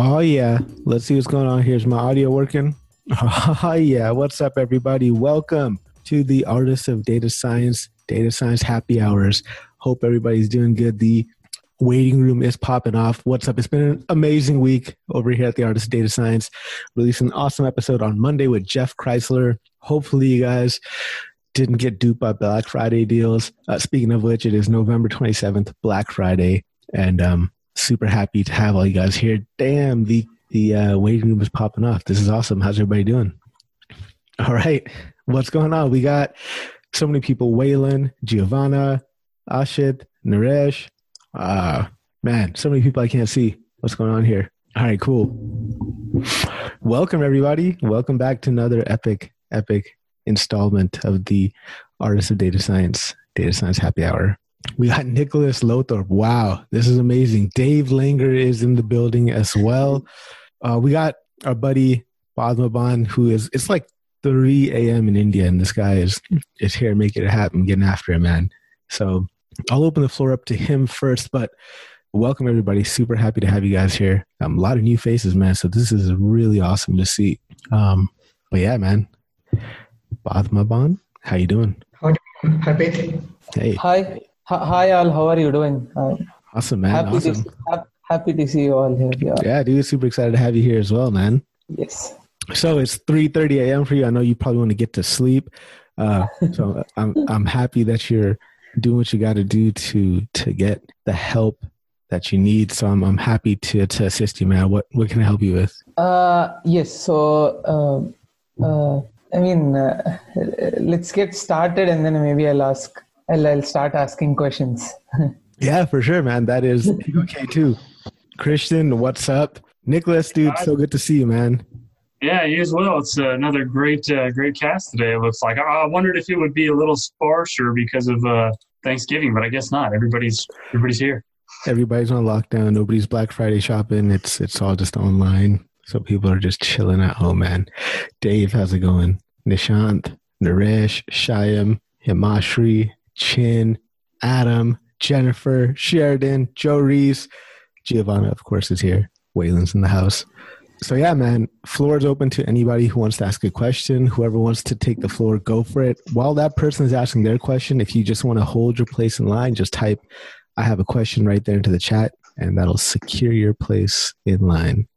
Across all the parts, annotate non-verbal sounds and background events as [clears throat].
Oh yeah, let's see what's going on here. Is my audio working? [laughs] Oh yeah, what's up, everybody? Welcome to the Artists of Data Science Data Science Happy Hours. Hope everybody's doing good. The waiting room is popping off. What's up? It's been an amazing week over here at the Artists of Data Science. Released an awesome episode on Monday with Jeff Chrysler. Hopefully, you guys didn't get duped by Black Friday deals. Uh, speaking of which, it is November 27th, Black Friday, and um, super happy to have all you guys here. Damn, the the uh, waiting room is popping off. This is awesome. How's everybody doing? All right, what's going on? We got so many people: Waylon, Giovanna, Ashit, Naresh. Uh, man, so many people I can't see. What's going on here? All right, cool. Welcome everybody. Welcome back to another epic, epic installment of the Artists of Data Science Data Science Happy Hour. We got Nicholas Lothorpe. Wow, this is amazing. Dave Langer is in the building as well. Uh, we got our buddy Padmaban, who is it's like 3 a.m. in India, and this guy is is here making it happen, getting after it, man. So I'll open the floor up to him first, but welcome everybody. Super happy to have you guys here. Um, a lot of new faces, man. So this is really awesome to see. Um, but yeah, man. Padmaban, how you doing? Happy. Hey. Hi. Hi, all. How are you doing? Uh, awesome, man. Happy, awesome. To, ha- happy to see you all here. Yeah. Yeah, dude. Super excited to have you here as well, man. Yes. So it's 3:30 a.m. for you. I know you probably want to get to sleep. Uh, [laughs] so I'm I'm happy that you're doing what you got to do to to get the help that you need. So I'm I'm happy to to assist you, man. What what can I help you with? Uh, yes. So uh, uh, I mean, uh, let's get started, and then maybe I'll ask. I'll, I'll start asking questions. [laughs] yeah, for sure, man. That is [laughs] okay too. Christian, what's up? Nicholas, dude, so good to see you, man. Yeah, you as well. It's uh, another great, uh, great cast today. It looks like. I wondered if it would be a little sparser because of uh, Thanksgiving, but I guess not. Everybody's everybody's here. Everybody's on lockdown. Nobody's Black Friday shopping. It's it's all just online. So people are just chilling at home, man. Dave, how's it going? Nishant, Naresh, Shyam, Himashri, Chin, Adam, Jennifer, Sheridan, Joe Reese, Giovanna, of course, is here. Waylon's in the house. So yeah, man, floor is open to anybody who wants to ask a question. Whoever wants to take the floor, go for it. While that person is asking their question, if you just want to hold your place in line, just type I have a question right there into the chat and that'll secure your place in line.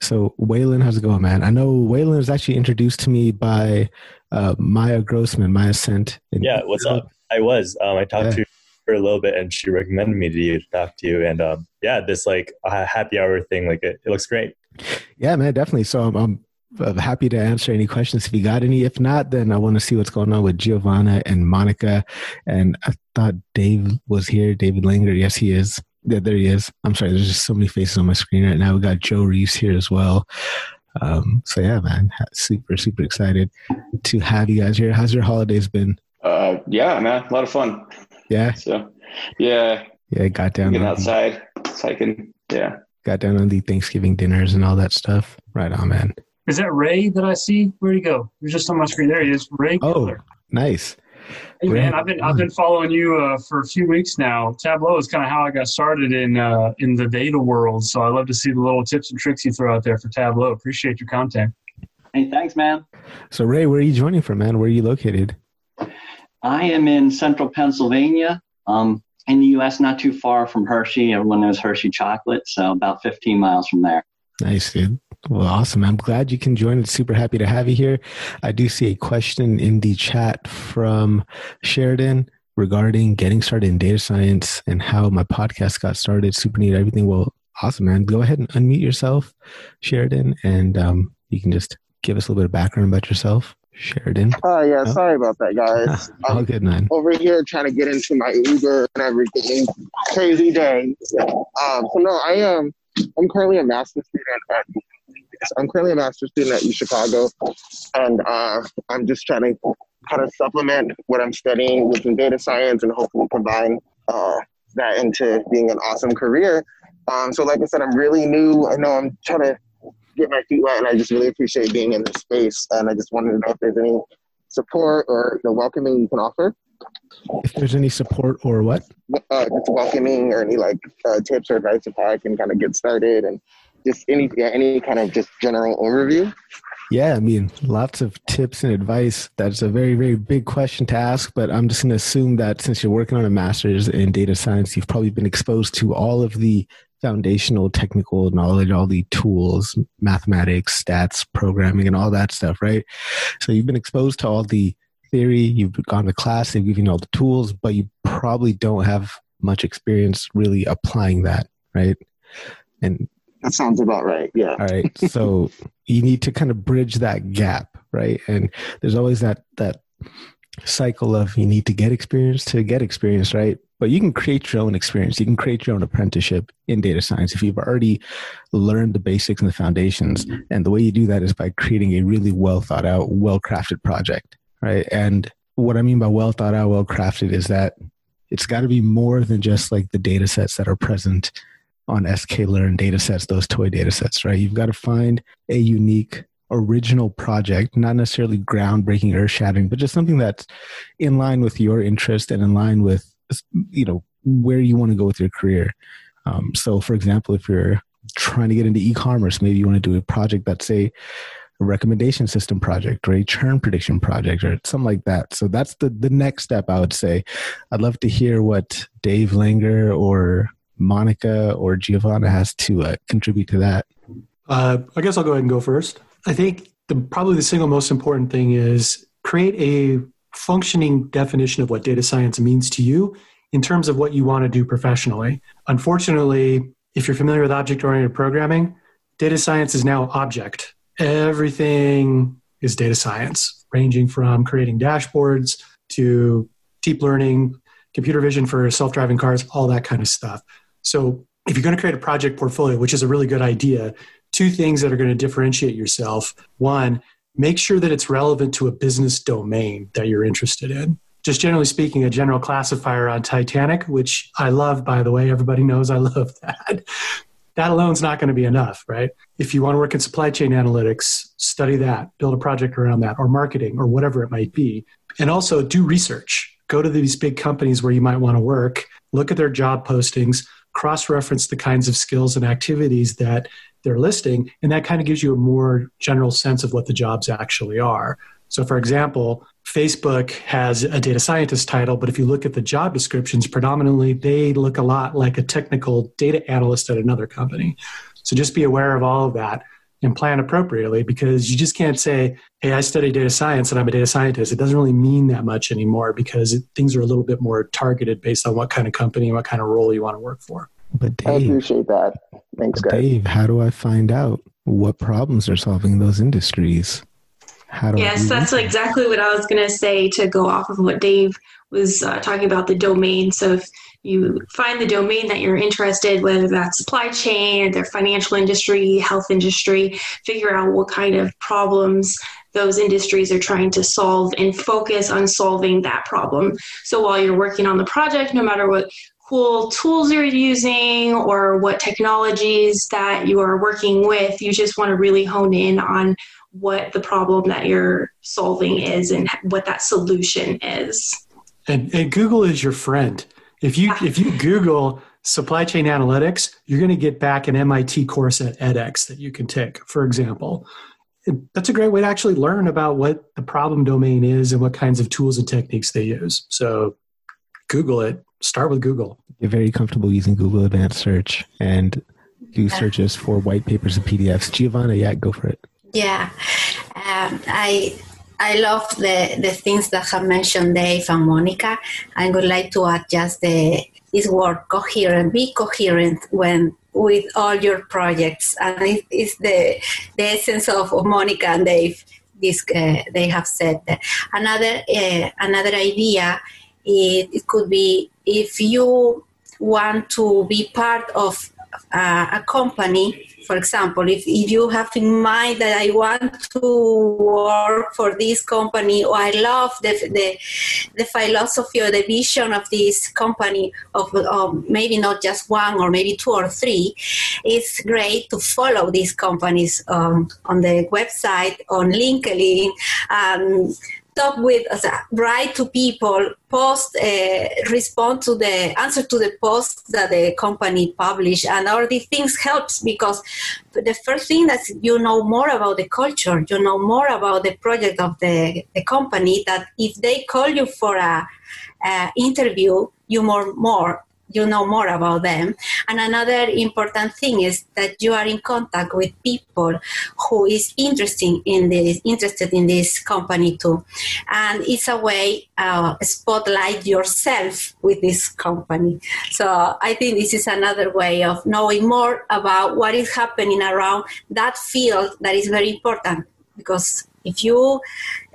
So Waylon, how's it going, man? I know Waylon was actually introduced to me by uh, Maya Grossman. Maya sent. Yeah, what's up? I was. Um, I talked yeah. to her a little bit, and she recommended me to you to talk to you. And um, yeah, this like uh, happy hour thing, like it, it looks great. Yeah, man, definitely. So I'm, I'm, I'm happy to answer any questions if you got any. If not, then I want to see what's going on with Giovanna and Monica. And I thought Dave was here, David Langer. Yes, he is. Yeah, there he is. I'm sorry, there's just so many faces on my screen right now. We got Joe Reese here as well. Um, so yeah, man, super, super excited to have you guys here. How's your holidays been? Uh, yeah, man, a lot of fun. Yeah. So, yeah. Yeah, got down. Getting outside, hiking. Yeah. Got down on the Thanksgiving dinners and all that stuff. Right on, man. Is that Ray that I see? Where'd he go? You're just on my screen. There he is. Ray. Oh, Killer. nice. Hey man, I've been I've been following you uh, for a few weeks now. Tableau is kind of how I got started in uh, in the data world. So I love to see the little tips and tricks you throw out there for Tableau. Appreciate your content. Hey, thanks, man. So Ray, where are you joining from, man? Where are you located? I am in central Pennsylvania, um, in the U.S., not too far from Hershey. Everyone knows Hershey chocolate, so about 15 miles from there. Nice, dude. Well, awesome. I'm glad you can join. It's super happy to have you here. I do see a question in the chat from Sheridan regarding getting started in data science and how my podcast got started. Super neat. Everything. Well, awesome, man. Go ahead and unmute yourself, Sheridan, and um, you can just give us a little bit of background about yourself. Sheridan. Oh yeah, oh. sorry about that, guys. [laughs] All good, man. Over here trying to get into my Uber and everything. Crazy day. Um, so no, I am. Um, I'm currently a master's student at. I'm currently a master's student at UChicago, and uh, I'm just trying to kind of supplement what I'm studying within data science and hopefully combine uh, that into being an awesome career. Um, so, like I said, I'm really new. I know I'm trying to get my feet wet, and I just really appreciate being in this space. And I just wanted to know if there's any support or you know, welcoming you can offer? If there's any support or what? Uh, just welcoming or any like uh, tips or advice of how I can kind of get started and just any any kind of just general overview. Yeah, I mean, lots of tips and advice. That's a very, very big question to ask, but I'm just going to assume that since you're working on a master's in data science, you've probably been exposed to all of the foundational technical knowledge, all the tools, mathematics, stats, programming, and all that stuff, right? So you've been exposed to all the theory, you've gone to class, they've given you all the tools, but you probably don't have much experience really applying that, right? And that sounds about right. Yeah. All right. So you need to kind of bridge that gap, right? And there's always that that cycle of you need to get experience to get experience, right? But you can create your own experience. You can create your own apprenticeship in data science if you've already learned the basics and the foundations. And the way you do that is by creating a really well thought out, well crafted project, right? And what I mean by well thought out, well crafted is that it's got to be more than just like the data sets that are present on sklearn data sets, those toy data sets, right? You've got to find a unique original project, not necessarily groundbreaking, earth shattering, but just something that's in line with your interest and in line with, you know, where you want to go with your career. Um, so, for example, if you're trying to get into e-commerce, maybe you want to do a project that's a recommendation system project or a churn prediction project or something like that. So that's the the next step I would say. I'd love to hear what Dave Langer or Monica or Giovanna has to uh, contribute to that? Uh, I guess I'll go ahead and go first. I think the, probably the single most important thing is create a functioning definition of what data science means to you in terms of what you want to do professionally. Unfortunately, if you're familiar with object oriented programming, data science is now object. Everything is data science, ranging from creating dashboards to deep learning, computer vision for self driving cars, all that kind of stuff. So if you're going to create a project portfolio, which is a really good idea, two things that are going to differentiate yourself. One, make sure that it's relevant to a business domain that you're interested in. Just generally speaking, a general classifier on Titanic, which I love, by the way, everybody knows I [laughs] love that. that alone is not going to be enough, right? If you want to work in supply chain analytics, study that, build a project around that, or marketing, or whatever it might be. And also do research. Go to these big companies where you might want to work, look at their job postings, cross reference the kinds of skills and activities that they're listing, and that kind of gives you a more general sense of what the jobs actually are. So, for example, Facebook has a data scientist title, but if you look at the job descriptions, predominantly they look a lot like a technical data analyst at another company. So, just be aware of all of that and plan appropriately because you just can't say, hey, I study data science and I'm a data scientist. It doesn't really mean that much anymore because it, things are a little bit more targeted based on what kind of company and what kind of role you want to work for. But Dave, I appreciate that. Thanks, guys. Dave, how do I find out what problems are solving those industries? How do yes, that's that? exactly what I was going to say to go off of what Dave was uh, talking about the domain. So if you find the domain that you're interested, whether that's supply chain their financial industry, health industry, figure out what kind of problems those industries are trying to solve and focus on solving that problem. So while you're working on the project, no matter what cool tools you're using or what technologies that you are working with, you just want to really hone in on what the problem that you're solving is and what that solution is. And, and Google is your friend. If you if you Google supply chain analytics, you're going to get back an MIT course at edX that you can take, for example. That's a great way to actually learn about what the problem domain is and what kinds of tools and techniques they use. So Google it. Start with Google. You're very comfortable using Google Advanced Search and do searches for white papers and PDFs. Giovanna, yeah, go for it. Yeah, um, I I love the, the things that have mentioned Dave and Monica. I would like to add just the this word coherent. Be coherent when with all your projects, and it is the the essence of, Monica and Dave. This uh, they have said. Another uh, another idea it, it could be if you want to be part of uh, a company for example, if, if you have in mind that I want to work for this company or I love the, the, the philosophy or the vision of this company, of, of maybe not just one or maybe two or three, it's great to follow these companies um, on the website, on LinkedIn, um, talk with, write to people, post, uh, respond to the answer to the post that the company publish, and all these things helps because the first thing that you know more about the culture, you know more about the project of the, the company. That if they call you for a, a interview, you more more you know more about them. And another important thing is that you are in contact with people who is interesting in this, interested in this company too. And it's a way uh, spotlight yourself with this company. So I think this is another way of knowing more about what is happening around that field that is very important because if you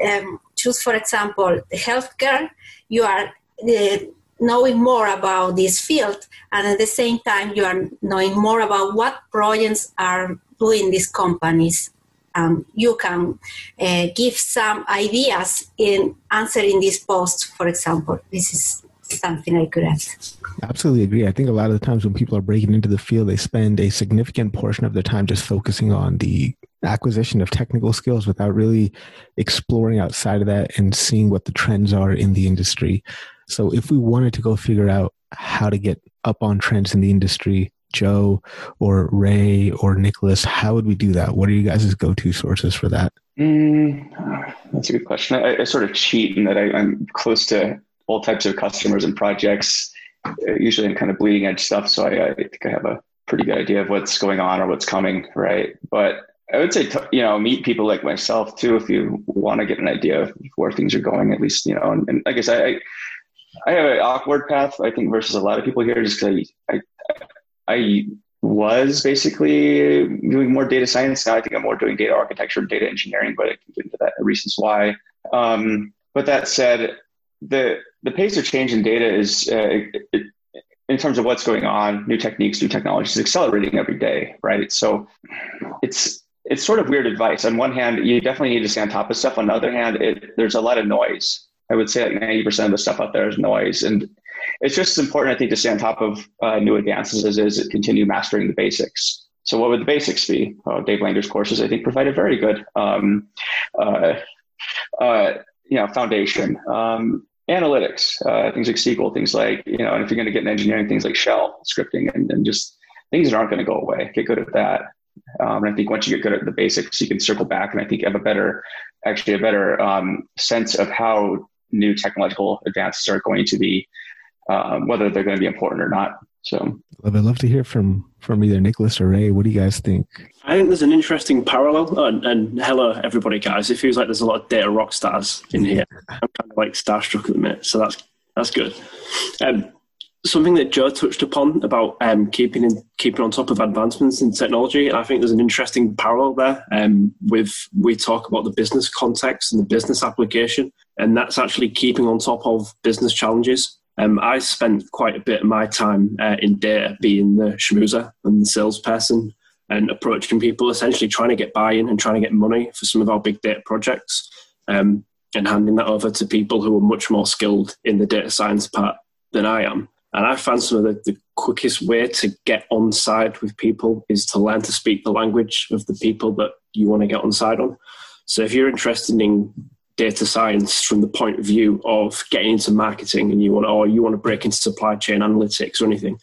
um, choose, for example, healthcare, you are uh, knowing more about this field and at the same time you are knowing more about what projects are doing these companies. Um, you can uh, give some ideas in answering this post for example. This is something i could add absolutely agree. I think a lot of the times when people are breaking into the field they spend a significant portion of their time just focusing on the acquisition of technical skills without really exploring outside of that and seeing what the trends are in the industry so if we wanted to go figure out how to get up on trends in the industry, Joe or Ray or Nicholas, how would we do that? What are you guys' go-to sources for that? Mm, that's a good question. I, I, sort of cheat in that I, am close to all types of customers and projects, usually in kind of bleeding edge stuff. So I, I think I have a pretty good idea of what's going on or what's coming, right? But I would say, you know, meet people like myself too, if you want to get an idea of where things are going, at least, you know, and, and I guess I, I have an awkward path, I think, versus a lot of people here, just because I, I was basically doing more data science. Now I think I'm more doing data architecture, data engineering, but I can get into that reasons why. Um, but that said, the the pace of change in data is, uh, it, in terms of what's going on, new techniques, new technologies, accelerating every day, right? So it's it's sort of weird advice. On one hand, you definitely need to stay on top of stuff. On the other hand, it, there's a lot of noise I would say like 90% of the stuff out there is noise. And it's just important, I think, to stay on top of uh, new advances as is continue mastering the basics. So what would the basics be? Uh, Dave Langer's courses, I think, provide a very good, um, uh, uh you know, foundation. Um, analytics, uh, things like SQL, things like, you know, and if you're going to get in engineering, things like shell scripting and, and just things that aren't going to go away. Get good at that. Um, and I think once you get good at the basics, you can circle back and I think have a better, actually a better um, sense of how new technological advances are going to be, um, whether they're going to be important or not. So, I'd love to hear from from either Nicholas or Ray. What do you guys think? I think there's an interesting parallel. Oh, and, and, hello, everybody, guys. It feels like there's a lot of data rock stars in here. I'm kind of like starstruck at the minute, so that's that's good. Um, something that Joe touched upon about um, keeping in, keeping on top of advancements in technology. And I think there's an interesting parallel there um, with we talk about the business context and the business application, and that's actually keeping on top of business challenges. Um, I spent quite a bit of my time uh, in data being the schmoozer and the salesperson and approaching people, essentially trying to get buy-in and trying to get money for some of our big data projects, um, and handing that over to people who are much more skilled in the data science part than I am. And I found some of the, the quickest way to get on side with people is to learn to speak the language of the people that you want to get on side on. So if you're interested in data science from the point of view of getting into marketing and you want or you want to break into supply chain analytics or anything,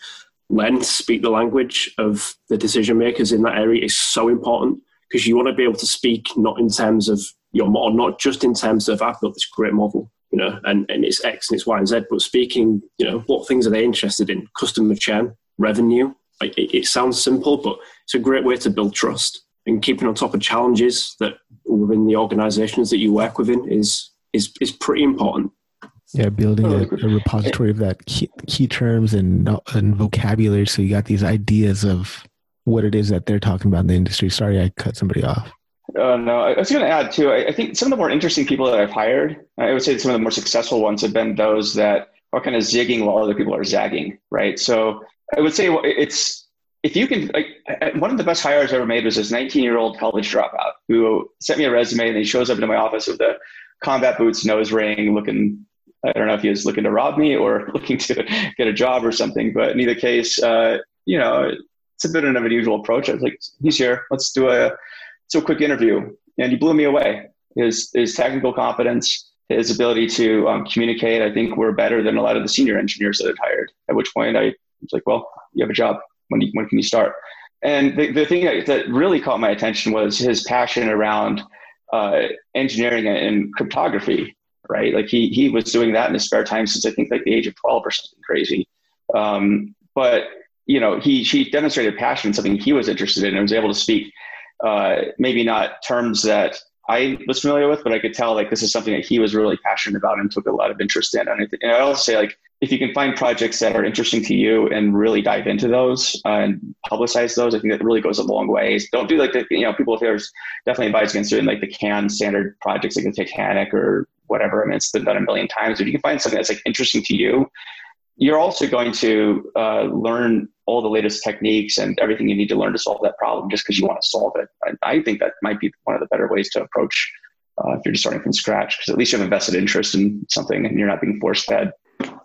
learn speak the language of the decision makers in that area is so important because you want to be able to speak not in terms of your model not just in terms of I've built this great model you know, and, and it's X and it's Y and Z. But speaking, you know, what things are they interested in? Customer churn, revenue. It, it sounds simple, but it's a great way to build trust. And keeping on top of challenges that within the organisations that you work within is is is pretty important. Yeah, building a, a repository of that key, key terms and and vocabulary, so you got these ideas of what it is that they're talking about in the industry. Sorry, I cut somebody off. Uh, no, I was going to add too. I, I, think some of the more interesting people that I've hired, I would say some of the more successful ones have been those that are kind of zigging while other people are zagging, right? So I would say it's if you can. Like, one of the best hires I ever made was this 19 year old college dropout who sent me a resume and he shows up into my office with a combat boots, nose ring, looking. I don't know if he was looking to rob me or [laughs] looking to get a job or something, but in either case, uh, you know, it's a bit of an unusual approach. I was like, he's here. Let's do a so quick interview, and he blew me away. His his technical competence, his ability to um, communicate, I think, were better than a lot of the senior engineers that I'd hired. At which point I was like, well, you have a job. When, you, when can you start? And the, the thing that really caught my attention was his passion around uh, engineering and cryptography, right? Like he, he was doing that in his spare time since I think like the age of 12 or something crazy. Um, but, you know, he, he demonstrated passion in something he was interested in and was able to speak, uh, maybe not terms that I was familiar with, but I could tell like this is something that he was really passionate about and took a lot of interest in. And I, th- and I also say like if you can find projects that are interesting to you and really dive into those uh, and publicize those, I think that really goes a long way. Don't do like the you know people there's definitely advise against doing like the CAN standard projects like the Titanic or whatever. I mean, it's been done a million times. If you can find something that's like interesting to you, you're also going to uh, learn all the latest techniques and everything you need to learn to solve that problem just because you want to solve it. I, I, think that might be one of the better ways to approach uh, if you're just starting from scratch because at least you have invested interest in something and you're not being force fed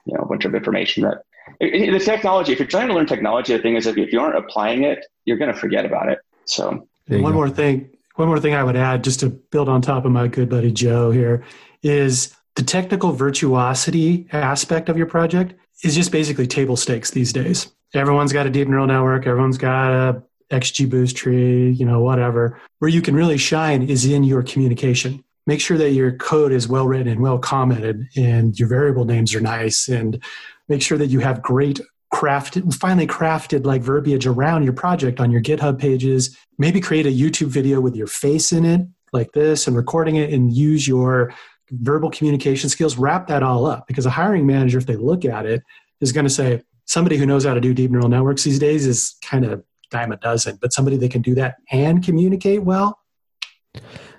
you know a bunch of information that the technology if you're trying to learn technology the thing is if you aren't applying it you're going to forget about it so one go. more thing one more thing i would add just to build on top of my good buddy joe here is the technical virtuosity aspect of your project is just basically table stakes these days. Everyone's got a deep neural network, everyone's got a XGBoost tree, you know, whatever. Where you can really shine is in your communication. Make sure that your code is well written and well commented and your variable names are nice and make sure that you have great crafted finally crafted like verbiage around your project on your GitHub pages. Maybe create a YouTube video with your face in it like this and recording it and use your verbal communication skills, wrap that all up because a hiring manager, if they look at it, is going to say somebody who knows how to do deep neural networks these days is kind of dime a dozen, but somebody that can do that and communicate well.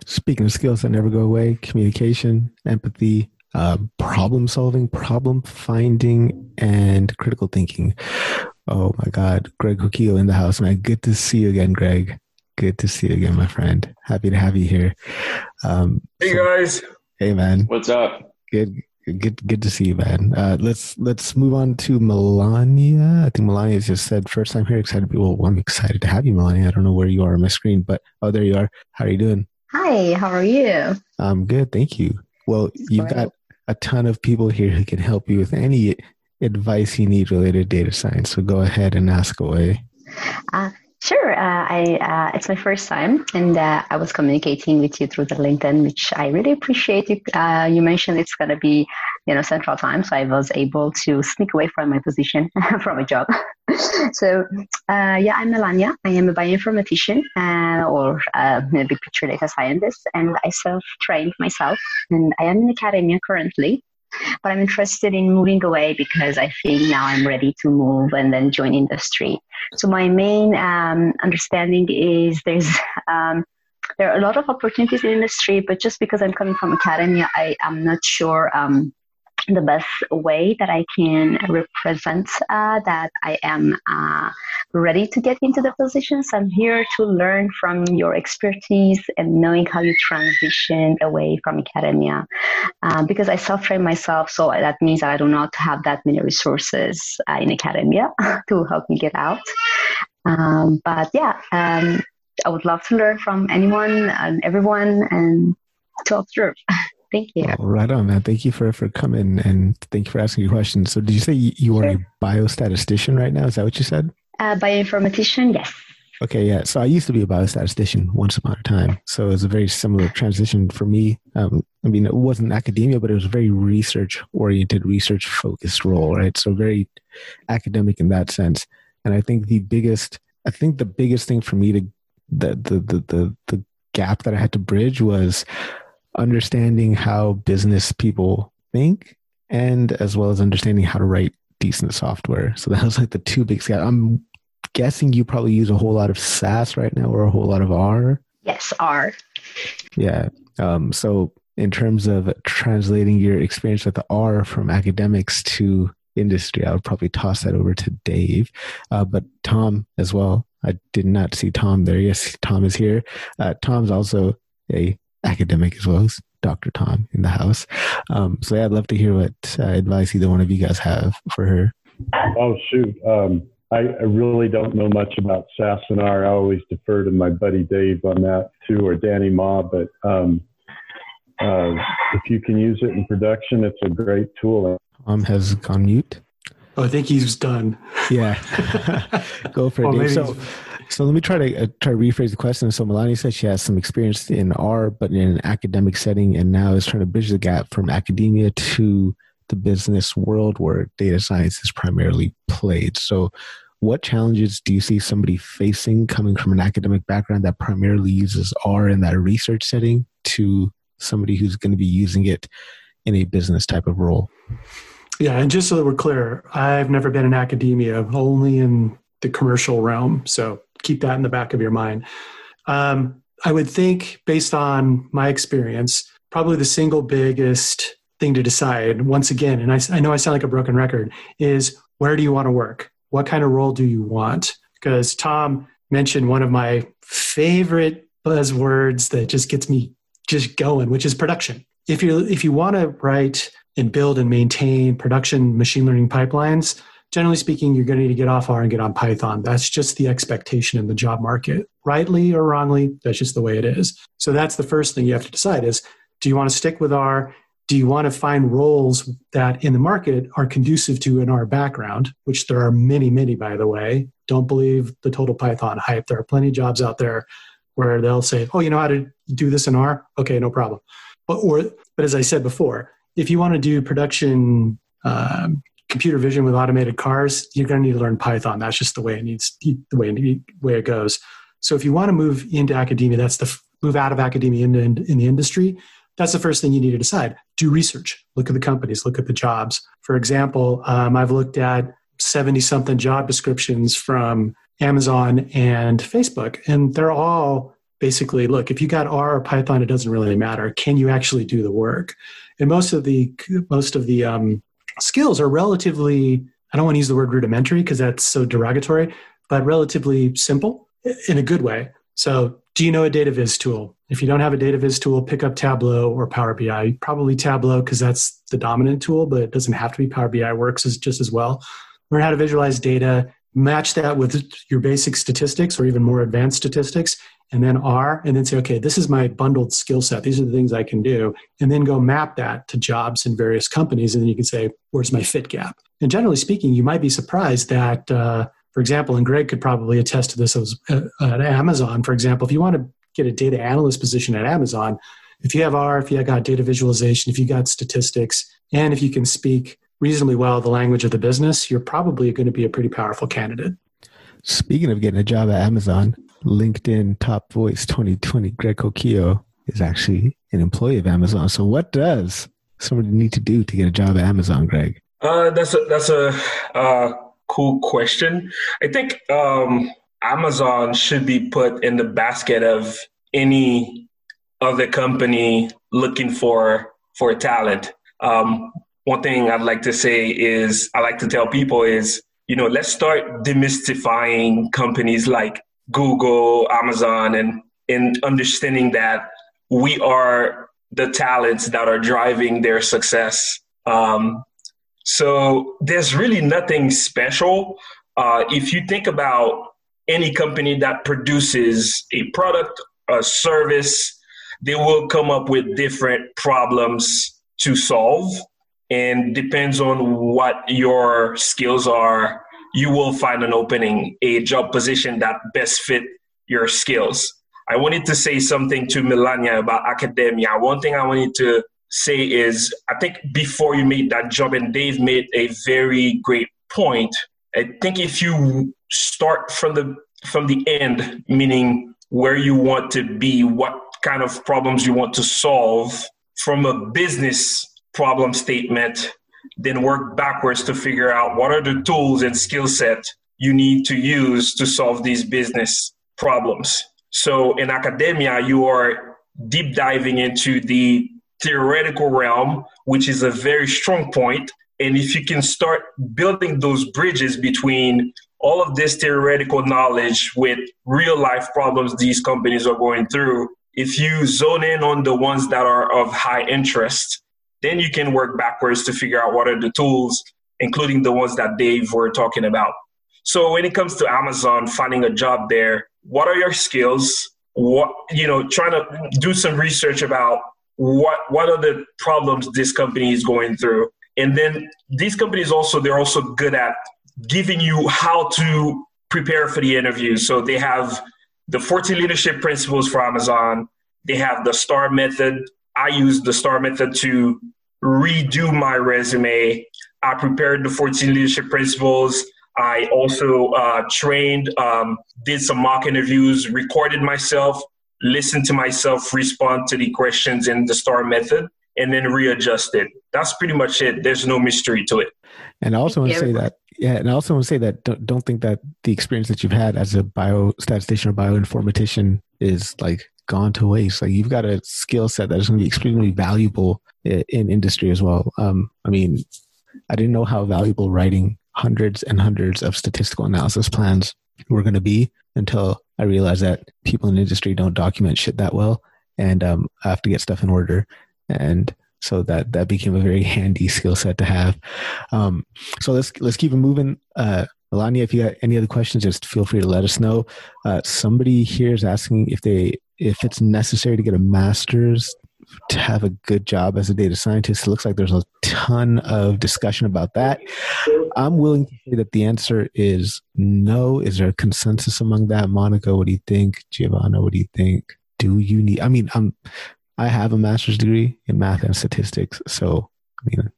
Speaking of skills that never go away, communication, empathy, uh, problem solving, problem finding, and critical thinking. Oh my God, Greg Coquillo in the house, man. Good to see you again, Greg. Good to see you again, my friend. Happy to have you here. Um, hey so, guys. Hey man. What's up? Good good good to see you, man. Uh, let's let's move on to Melania. I think Melania just said first time here, excited. Well, I'm excited to have you, Melania. I don't know where you are on my screen, but oh, there you are. How are you doing? Hi, how are you? I'm good, thank you. Well, you've got a ton of people here who can help you with any advice you need related to data science. So go ahead and ask away. Uh, Sure. Uh, I uh, it's my first time, and uh, I was communicating with you through the LinkedIn, which I really appreciate. You uh, you mentioned it's going to be, you know, Central Time, so I was able to sneak away from my position [laughs] from a job. [laughs] so, uh, yeah, I'm Melania. I am a bioinformatician uh, or a big picture data scientist, and I self-trained myself, and I am in academia currently but I'm interested in moving away because I think now I'm ready to move and then join industry. So my main um, understanding is there's um, there are a lot of opportunities in industry, but just because I'm coming from academia, I am not sure um, the best way that I can represent uh, that I am uh, ready to get into the positions. I'm here to learn from your expertise and knowing how you transition away from academia. Uh, because I self train myself, so that means that I do not have that many resources uh, in academia [laughs] to help me get out. Um, but yeah, um, I would love to learn from anyone and everyone and to observe. [laughs] Thank you. right on, man. Thank you for for coming and thank you for asking your questions. So, did you say you, you sure. are a biostatistician right now? Is that what you said? Uh, bioinformatician, yes. Okay, yeah. So I used to be a biostatistician once upon a time. So it was a very similar transition for me. Um, I mean, it wasn't academia, but it was a very research oriented, research focused role, right? So very academic in that sense. And I think the biggest, I think the biggest thing for me to, the, the, the, the, the gap that I had to bridge was understanding how business people think and as well as understanding how to write decent software. So that was like the two big scale. I'm guessing you probably use a whole lot of SAS right now or a whole lot of R. Yes, R. Yeah. Um, so in terms of translating your experience with the R from academics to industry, I would probably toss that over to Dave. Uh, but Thom as well. I did not see Thom there. Yes, Thom is here. Uh, Thom's also a academic as well as Dr. Thom in the house. Um, so yeah, I'd love to hear what uh, advice either one of you guys have for her. Oh shoot, um, I, I, really don't know much about SAS and R. I always defer to my buddy Dave on that too, or Danny Ma. But um, uh, if you can use it in production, it's a great tool. Thom has gone mute. Oh, I think he's done. Yeah, [laughs] [laughs] go for it. Well, Dave. So, so let me try to uh, try to rephrase the question. So Melania said she has some experience in R, but in an academic setting, and now is trying to bridge the gap from academia to the business world where data science is primarily played. So, what challenges do you see somebody facing coming from an academic background that primarily uses R in that research setting to somebody who's going to be using it in a business type of role? Yeah, and just so that we're clear, I've never been in academia, only in the commercial realm. So keep that in the back of your mind. Um, I would think, based on my experience, probably the single biggest thing to decide, once again, and I, I know I sound like a broken record, is where do you want to work? What kind of role do you want? Because Thom mentioned one of my favorite buzzwords that just gets me just going, which is production. If you if you want to write and build and maintain production machine learning pipelines, generally speaking, you're going to need to get off R and get on Python. That's just the expectation in the job market, rightly or wrongly. That's just the way it is. So that's the first thing you have to decide: is do you want to stick with R? Do you want to find roles that in the market are conducive to an R background, which there are many, many, by the way. Don't believe the total Python hype. There are plenty of jobs out there where they'll say, "Oh, you know how to do this in R? Okay, no problem." But, or, but as I said before, if you want to do production um, computer vision with automated cars, you're going to need to learn Python. That's just the way it needs, the way the way it goes. So if you want to move into academia, that's the move out of academia into in, in the industry. That's the first thing you need to decide. Do research. Look at the companies. Look at the jobs. For example, um, I've looked at seventy something job descriptions from Amazon and Facebook, and they're all basically look if you got r or python it doesn't really matter can you actually do the work and most of the most of the um, skills are relatively i don't want to use the word rudimentary because that's so derogatory but relatively simple in a good way. So do you know a data viz tool? If you don't have a data viz tool pick up tableau or power bi probably tableau because that's the dominant tool but it doesn't have to be power bi works as, just as well. Learn how to visualize data match that with your basic statistics or even more advanced statistics and then R, and then say, okay, this is my bundled skill set. These are the things I can do. And then go map that to jobs in various companies. And then you can say, where's my fit gap? And generally speaking, you might be surprised that, uh, for example, and Greg could probably attest to this uh, at Amazon, for example, if you want to get a data analyst position at Amazon, if you have R, if you got data visualization, if you got statistics, and if you can speak reasonably well the language of the business, you're probably going to be a pretty powerful candidate. Speaking of getting a job at Amazon, LinkedIn Top Voice 2020, Greg Coquillo is actually an employee of Amazon. So, what does somebody need to do to get a job at Amazon, Greg? Uh, that's a that's a uh, cool question. I think um, Amazon should be put in the basket of any other company looking for for talent. Um, one thing I'd like to say is I like to tell people is you know let's start demystifying companies like Google, Amazon, and in understanding that we are the talents that are driving their success. Um, so there's really nothing special. Uh, if you think about any company that produces a product, a service, they will come up with different problems to solve. And depends on what your skills are you will find an opening, a job position that best fit your skills. I wanted to say something to Melania about academia. One thing I wanted to say is I think before you made that job, and Dave made a very great point. I think if you start from the from the end, meaning where you want to be, what kind of problems you want to solve from a business problem statement, then work backwards to figure out what are the tools and skill set you need to use to solve these business problems. So in academia, you are deep diving into the theoretical realm, which is a very strong point. And if you can start building those bridges between all of this theoretical knowledge with real life problems these companies are going through, if you zone in on the ones that are of high interest, then you can work backwards to figure out what are the tools, including the ones that Dave were talking about. So when it comes to Amazon, finding a job there, what are your skills? What you know, trying to do some research about what what are the problems this company is going through, and then these companies also they're also good at giving you how to prepare for the interview. So they have the 14 leadership principles for Amazon. They have the STAR method. I used the STAR method to redo my resume. I prepared the 14 leadership principles. I also uh, trained, um, did some mock interviews, recorded myself, listened to myself respond to the questions in the STAR method, and then readjusted. That's pretty much it. There's no mystery to it. And I also want to say that, yeah, and I also want to say that don't, don't think that the experience that you've had as a biostatistician or bioinformatician is like gone to waste. Like you've got a skill set that is going to be extremely valuable in industry as well. Um, I mean, I didn't know how valuable writing hundreds and hundreds of statistical analysis plans were going to be until I realized that people in industry don't document shit that well, and um, I have to get stuff in order. And so that that became a very [laughs] handy skill set to have. Um, so let's let's keep it moving. Uh, Melania, if you got any other questions, just feel free to let us know. Uh, somebody here is asking if they if it's necessary to get a master's to have a good job as a data scientist. It looks like there's a ton of discussion about that. I'm willing to say that the answer is no. Is there a consensus among that? Monica, what do you think? Giovanna, what do you think? Do you need? I mean, I'm I have a master's degree in math and statistics, so I mean,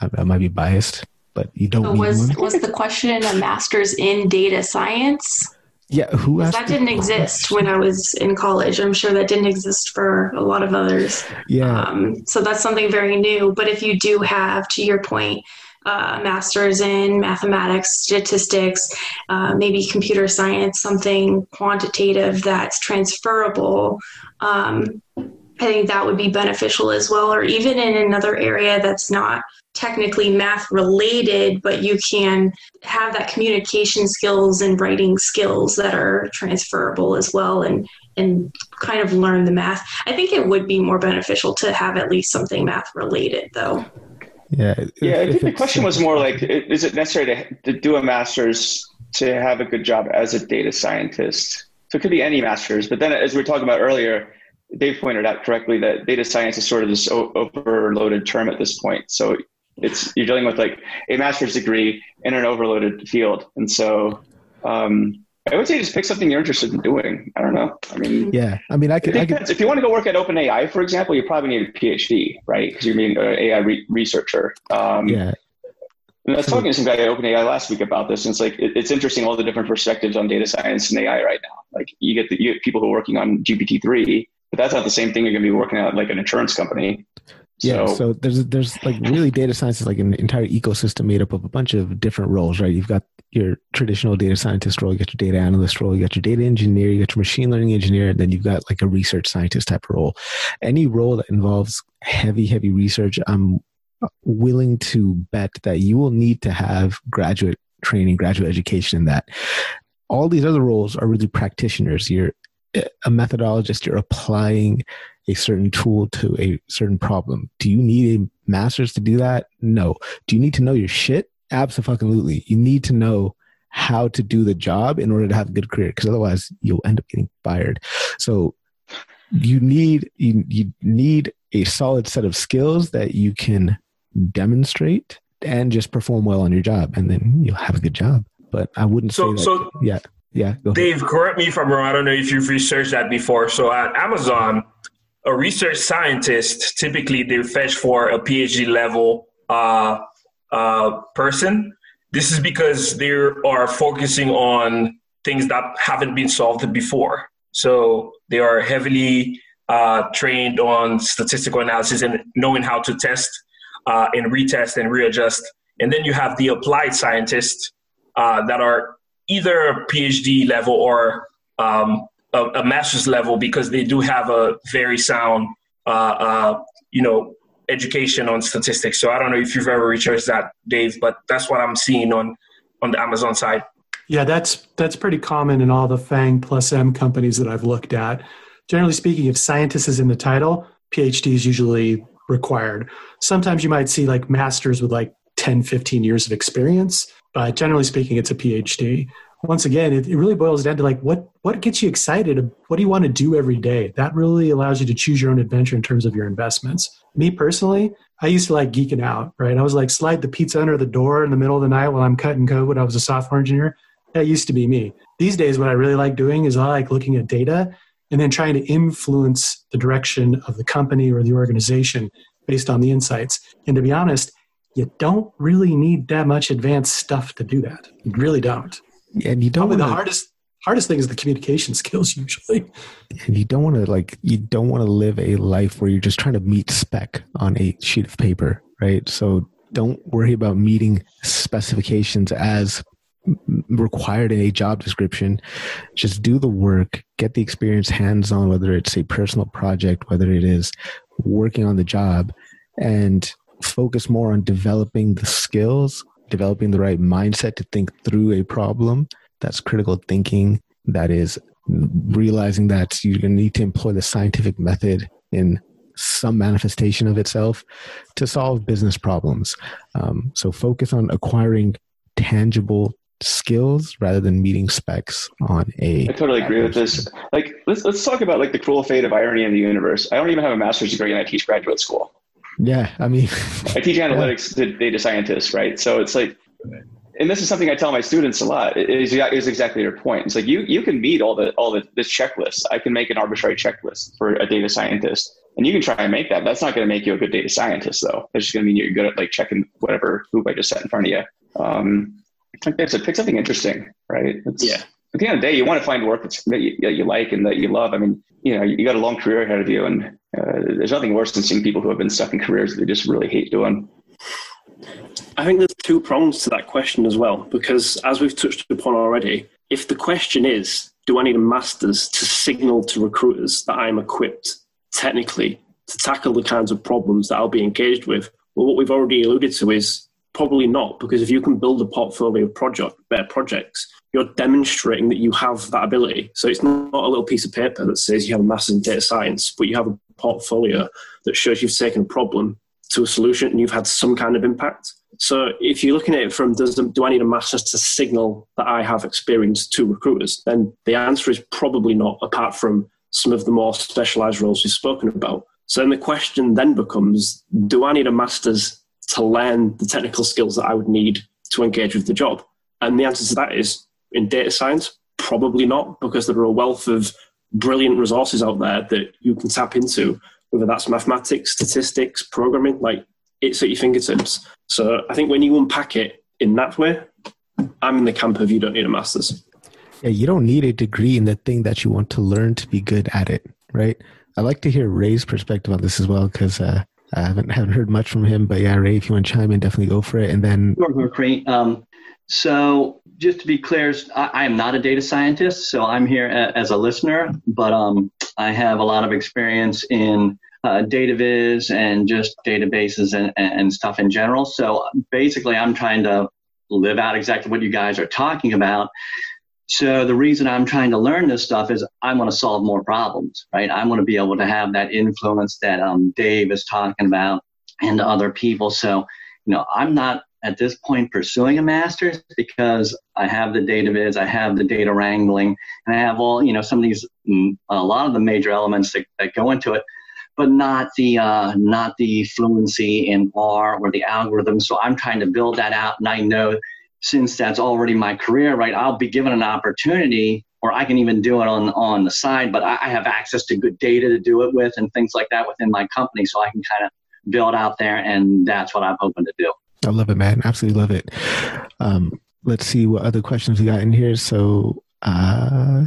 I, I might be biased, but you don't. So was one. was the question a master's in data science? Yeah, who asked that didn't exist when I was in college. I'm sure that didn't exist for a lot of others. Yeah. Um, so that's something very new. But if you do have, to your point, uh, masters in mathematics, statistics, uh, maybe computer science, something quantitative that's transferable. Um, I think that would be beneficial as well, or even in another area that's not technically math related, but you can have that communication skills and writing skills that are transferable as well and and kind of learn the math. I think it would be more beneficial to have at least something math related though. Yeah. yeah, I think the question was more like is it necessary to, to do a master's to have a good job as a data scientist? So it could be any master's, but then as we were talking about earlier, Dave pointed out correctly that data science is sort of this overloaded term at this point. So it's you're dealing with like a master's degree in an overloaded field, and so um, I would say just pick something you're interested in doing. I don't know. I mean, yeah. I mean, I could. I could if you want to go work at OpenAI, for example, you probably need a PhD, right? Because you're being an AI re- researcher. Um, yeah. I was talking to some guy at OpenAI last week about this, and it's like it, it's interesting all the different perspectives on data science and AI right now. Like you get the you get people who are working on GPT three, but that's not the same thing you're going to be working at like an insurance company. Yeah, so, so there's there's like really data science is like an entire ecosystem made up of a bunch of different roles, right? You've got your traditional data scientist role, you got your data analyst role, you got your data engineer, you got your machine learning engineer, and then you've got like a research scientist type of role. Any role that involves heavy, heavy research, I'm willing to bet that you will need to have graduate training, graduate education in that. All these other roles are really practitioners. You're a methodologist, you're applying a certain tool to a certain problem. Do you need a master's to do that? No. Do you need to know your shit? Absolutely. You need to know how to do the job in order to have a good career because otherwise you'll end up getting fired. So you need you, you need a solid set of skills that you can demonstrate and just perform well on your job and then you'll have a good job. But I wouldn't so, say that, so yeah. Yeah. Dave, correct me if I'm wrong. I don't know if you've researched that before. So at Amazon, a research scientist typically they fetch for a PhD level uh, uh, person. This is because they are focusing on things that haven't been solved before. So they are heavily uh, trained on statistical analysis and knowing how to test uh, and retest and readjust. And then you have the applied scientists uh, that are either PhD level or um, a, a, master's level because they do have a very sound, uh, uh, you know, education on statistics. So I don't know if you've ever researched that, Dave, but that's what I'm seeing on on the Amazon side. Yeah, that's that's pretty common in all the FANG plus M companies that I've looked at. Generally speaking, if scientist is in the title, PhD is usually required. Sometimes you might see like masters with like 10, 15 years of experience, but generally speaking, it's a PhD. once again, it, it really boils down to like what what gets you excited. What do you want to do every day? That really allows you to choose your own adventure in terms of your investments. Me personally, I used to like geeking out. Right, I was like slide the pizza under the door in the middle of the night while I'm cutting code when I was a software engineer. That used to be me. These days, what I really like doing is I like looking at data and then trying to influence the direction of the company or the organization based on the insights. And to be honest, you don't really need that much advanced stuff to do that. You really don't. And you don't. Probably wanna, the hardest hardest thing is the communication [laughs] skills usually. And you don't want to like you don't want to live a life where you're just trying to meet spec on a sheet of paper, right? So don't worry about meeting specifications as required in a job description just do the work get the experience hands on whether it's a personal project whether it is working on the job and focus more on developing the skills, developing the right mindset to think through a problem. That's critical thinking. That is realizing that you're going to need to employ the scientific method in some manifestation of itself to solve business problems. Um, so focus on acquiring tangible skills rather than meeting specs on a I totally agree with this. Like let's let's talk about like the cruel fate of irony in the universe. I don't even have a master's degree and I teach graduate school. Yeah, I mean, [laughs] I teach analytics to data scientists, right? So it's like, and this is something I tell my students a lot. Is is exactly your point. It's like you you can meet all the all the this checklist. I can make an arbitrary checklist for a data scientist, and you can try and make that. That's not going to make you a good data scientist, though. It's just going to mean you're good at like checking whatever hoop I just set in front of you. Um, like I said, pick something interesting, right? It's, yeah. At the end of the day, you want to find work that you, that you like and that you love. I mean, you know, you got a long career ahead of you, and uh, there's nothing worse than seeing people who have been stuck in careers that they just really hate doing. I think there's two prongs to that question as well, because as we've touched upon already, if the question is, do I need a master's to signal to recruiters that I'm equipped technically to tackle the kinds of problems that I'll be engaged with? Well, what we've already alluded to is probably not, because if you can build a portfolio of project, better projects, you're demonstrating that you have that ability. So it's not a little piece of paper that says you have a master's in data science, but you have a portfolio that shows you've taken a problem to a solution and you've had some kind of impact. So if you're looking at it from does do I need a master's to signal that I have experience to recruiters, then the answer is probably not, apart from some of the more specialized roles we've spoken about. So then the question then becomes, do I need a master's to learn the technical skills that I would need to engage with the job? And the answer to that is in data science, probably not, because there are a wealth of brilliant resources out there that you can tap into, whether that's mathematics, statistics, programming, like it's at your fingertips. So I think when you unpack it in that way, I'm in the camp of you don't need a master's. Yeah, you don't need a degree in the thing that you want to learn to be good at it, right? I like to hear Ray's perspective on this as well because uh, I haven't [laughs] haven't heard much from him. But yeah, Ray, if you want to chime in, definitely go for it. And then, great. Um, so just to be clear, I, I, am not a data scientist, so I'm here a, as a listener, but um, I have a lot of experience in uh, data viz and just databases and, and stuff in general. So basically, I'm trying to live out exactly what you guys are talking about. So the reason I'm trying to learn this stuff is I want to solve more problems, right? I want to be able to have that influence that um, Dave is talking about and other people. So, you know, I'm not at this point pursuing a master's because I have the data viz, I have the data wrangling, and I have all, you know, some of these, mm, a lot of the major elements that, that go into it, but not the, uh, not the fluency in R or the algorithm. So I'm trying to build that out. And I know since that's already my career, right, I'll be given an opportunity or I can even do it on, on the side, but I, I have access to good data to do it with and things like that within my company. So I can kind of build out there. And that's what I'm hoping to do. I love it, man. Absolutely love it. Um, let's see what other questions we got in here. So, uh,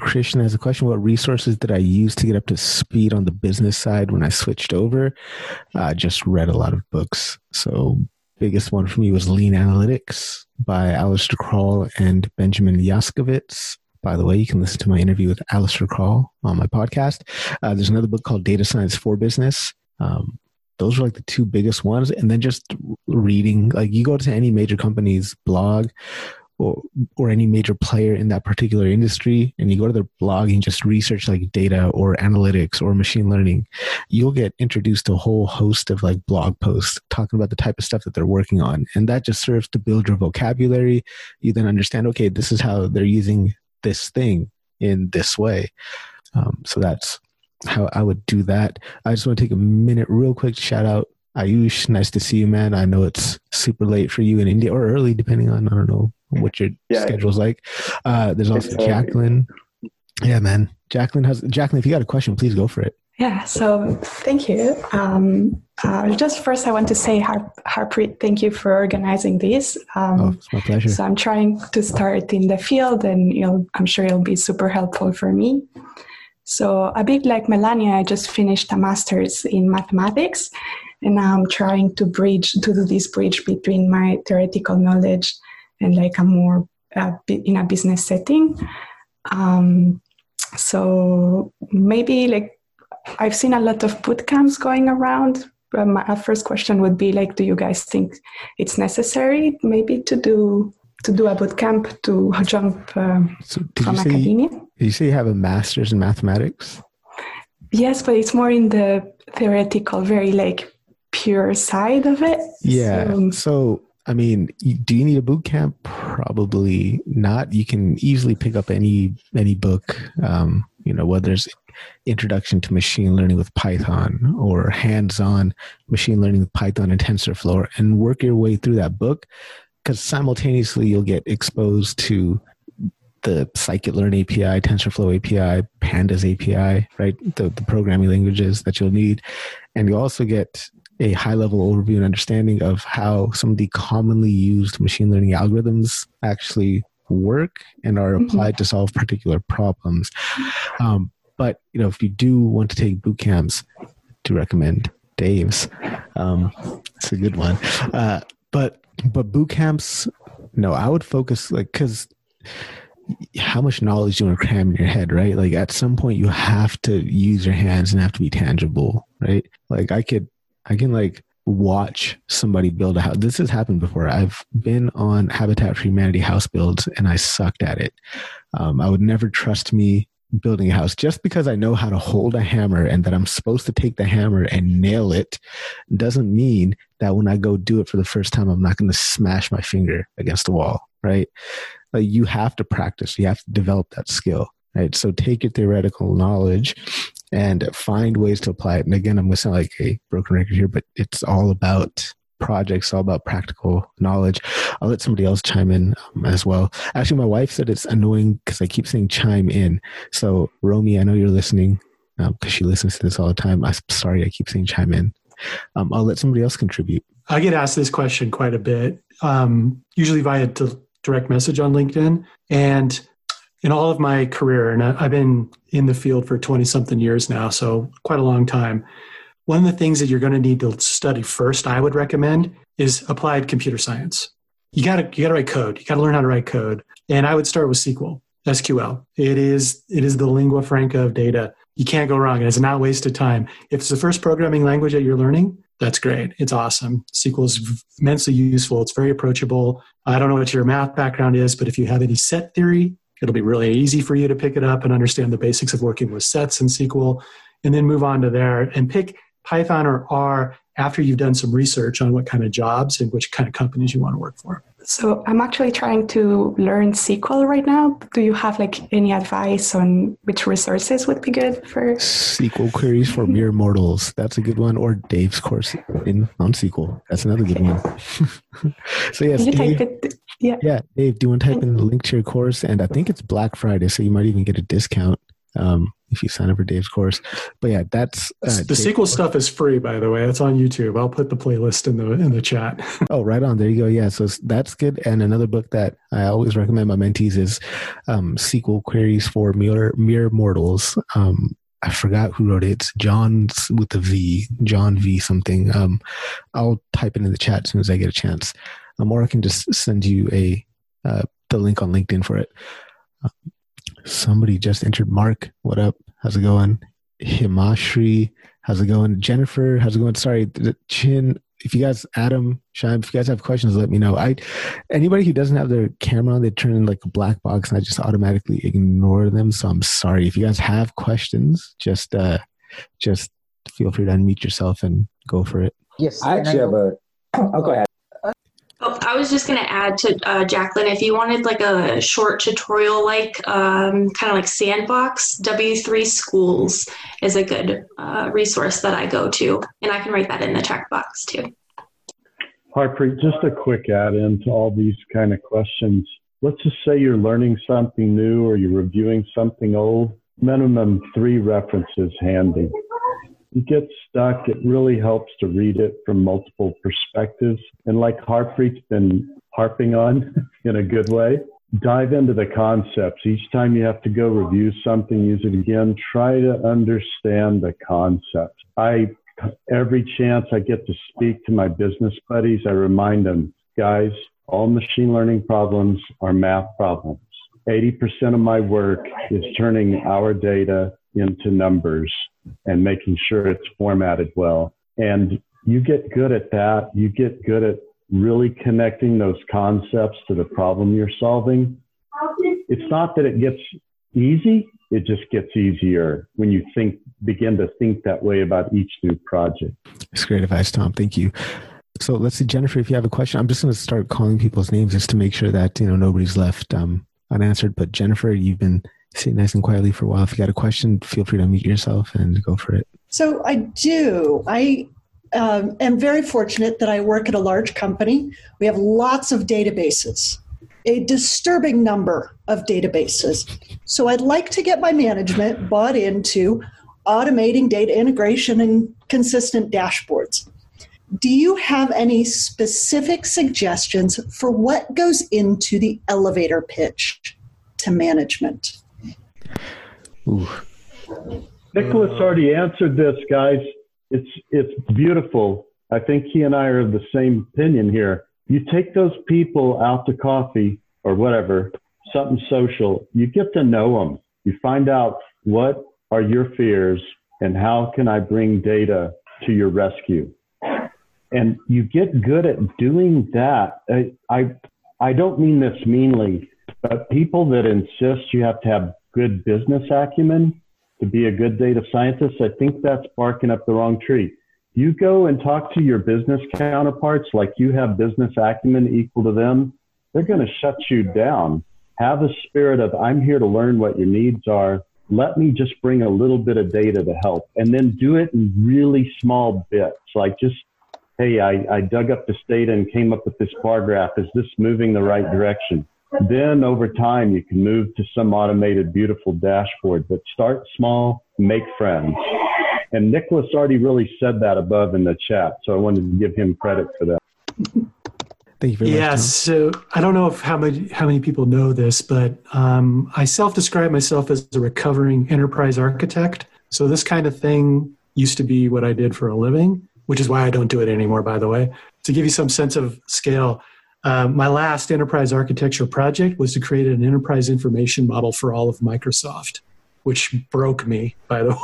Christian has a question. What resources did I use to get up to speed on the business side when I switched over? I uh, just read a lot of books. So, biggest one for me was Lean Analytics by Alistair Croll and Benjamin Yoskovitz. By the way, you can listen to my interview with Alistair Croll on my podcast. Uh, there's another book called Data Science for Business. Um, those are like the two biggest ones. And then just reading like you go to any major company's blog or, or any major player in that particular industry and you go to their blog and just research like data or analytics or machine learning you'll get introduced to a whole host of like blog posts talking about the type of stuff that they're working on. And that just serves to build your vocabulary. You then understand okay this is how they're using this thing in this way. Um, so that's how i would do that i just want to take a minute real quick shout out Ayush, nice to see you, man. I know it's super late for you in India or early, depending on, I don't know what your yeah. schedule's like. Uh, there's also Jacqueline. Yeah, man. Jacqueline has, Jacqueline, if you got a question, please go for it. Yeah, so thank you. Um, uh, just first, I want to say, Har- Harpreet, thank you for organizing this. Um, oh, it's my pleasure. So I'm trying to start in the field, and you'll, I'm sure it'll be super helpful for me. So a bit like Melania, I just finished a master's in mathematics, and now I'm trying to bridge to do this bridge between my theoretical knowledge and like a more uh, in a business setting. Um, so maybe like I've seen a lot of boot camps going around. But my first question would be like, do you guys think it's necessary maybe to do to do a boot camp to jump um, so from academia? did you say you have a master's in mathematics? Yes, but it's more in the theoretical, very like pure side of it. Yeah. So, so I mean, do you need a boot camp? Probably not. You can easily pick up any any book. Um, you know, whether it's Introduction to Machine Learning with Python or Hands-on Machine Learning with Python and TensorFlow, and work your way through that book. Because simultaneously, you'll get exposed to the scikit-learn API, TensorFlow API, Pandas API, right? The, the programming languages that you'll need, and you also get a high level overview and understanding of how some of the commonly used machine learning algorithms actually work and are mm-hmm. applied mm-hmm. to solve particular problems. Um, but you know, if you do want to take boot camps, to recommend Dave's. Um, it's a good one. Uh, but but boot camps, no, I would focus like because how much knowledge do you want to cram in your head, right? Like at some point you have to use your hands and have to be tangible, right? Like I could I can like watch somebody build a house. This has happened before. I've been on Habitat for Humanity house builds and I sucked at it. Um, I would never trust me building a house just because I know how to hold a hammer and that I'm supposed to take the hammer and nail it doesn't mean that when I go do it for the first time, I'm not going to smash my finger against the wall, right? Like you have to practice, you have to develop that skill, right? So take your theoretical knowledge and find ways to apply it. And again, I'm going to sound like a broken record here, but it's all about projects, all about practical knowledge. I'll let somebody else chime in um, as well. Actually, my wife said it's annoying because I keep saying chime in. So, Romy, I know you're listening because um, she listens to this all the time. I'm sorry, I keep saying chime in. Um, I'll let somebody else contribute. I get asked this question quite a bit, um, usually via direct message on LinkedIn. And in all of my career, and I've been in the field for 20 something years now, so quite a long time. One of the things that you're going to need to study first, I would recommend, is applied computer science. You got to you got to write code. You got to learn how to write code, and I would start with SQL, SQL. It is it is the lingua franca of data. You can't go wrong. It's not wasted time. If it's the first programming language that you're learning, that's great. It's awesome. SQL is immensely useful. It's very approachable. I don't know what your math background is, but if you have any set theory, It'll be really easy for you to pick it up and understand the basics of working with sets in SQL, and then move on to there and pick Python or R after you've done some research on what kind of jobs and which kind of companies you want to work for. So I'm actually trying to learn SQL right now. Do you have like any advice on which resources would be good for SQL queries for mere mortals? That's a good one. Or Dave's course in on SQL. That's another good one. [laughs] so yes, Dave, it, yeah, yeah. Dave, do you want to type in the link to your course? And I think it's Black Friday, so you might even get a discount. Um, if you sign up for Dave's course. But yeah, that's uh, the SQL stuff is free, by the way. It's on YouTube. I'll put the playlist in the in the chat. [laughs] oh, right on. There you go. Yeah, so that's good. And another book that I always recommend my mentees is um, SQL Queries for Mere, Mere Mortals. Um, I forgot who wrote it. It's John's with a V, John V something. Um, I'll type it in the chat as soon as I get a chance. Um, or I can just send you a uh, the link on LinkedIn for it. Um, somebody just entered. Mark, what up? How's it going? Himashri, how's it going? Jennifer, how's it going? Sorry, Chin if you guys, Adam, Shine, if you guys have questions, let me know. I anybody who doesn't have their camera on, they turn in like a black box, and I just automatically ignore them. So I'm sorry. If you guys have questions, just uh, just feel free to unmute yourself and go for it. Yes, I actually have a. [clears throat] Oh, go ahead. Oh, I was just going to add to uh, Jacqueline, if you wanted like a short tutorial, like um, kind of like Sandbox, W3 Schools is a good uh, resource that I go to. And I can write that in the chat box too. Harpreet, just a quick add in to all these kind of questions. Let's just say you're learning something new or you're reviewing something old. Minimum three references handy you get stuck, it really helps to read it from multiple perspectives. And like Harpreet's been harping on [laughs] in a good way, dive into the concepts. Each time you have to go review something, use it again, try to understand the concepts. I, every chance I get to speak to my business buddies, I remind them, guys, all machine learning problems are math problems. 80% of my work is turning our data into numbers and making sure it's formatted well. And you get good at that. You get good at really connecting those concepts to the problem you're solving. It's not that it gets easy, it just gets easier when you think begin to think that way about each new project. That's great advice, Thom. Thank you. So let's see, Jennifer, if you have a question, I'm just going to start calling people's names just to make sure that you know nobody's left um, unanswered. But Jennifer, you've been sit nice and quietly for a while. If you got a question, feel free to unmute yourself and go for it. So I do. I um, am very fortunate that I work at a large company. We have lots of databases, a disturbing number of databases. So I'd like to get my management bought into automating data integration and consistent dashboards. Do you have any specific suggestions for what goes into the elevator pitch to management? Ooh. Nicholas already answered this, guys. It's it's beautiful. I think he and I are of the same opinion here. You take those people out to coffee or whatever, something social. You get to know them. You find out what are your fears and how can I bring data to your rescue. And you get good at doing that. I I, I don't mean this meanly, but people that insist you have to have good business acumen to be a good data scientist, I think that's barking up the wrong tree. You go and talk to your business counterparts like you have business acumen equal to them, they're going to shut you down. Have a spirit of, I'm here to learn what your needs are. Let me just bring a little bit of data to help and then do it in really small bits. Like just, hey, I, I dug up this data and came up with this bar graph. Is this moving the right direction? Then over time, you can move to some automated, beautiful dashboard, but start small, make friends. And Nicholas already really said that above in the chat. So I wanted to give him credit for that. Thank you very yeah, much. so I don't know if how many how many people know this, but um, I self-describe myself as a recovering enterprise architect. So this kind of thing used to be what I did for a living, which is why I don't do it anymore. By the way, to give you some sense of scale, uh, my last enterprise architecture project was to create an enterprise information model for all of Microsoft, which broke me, by the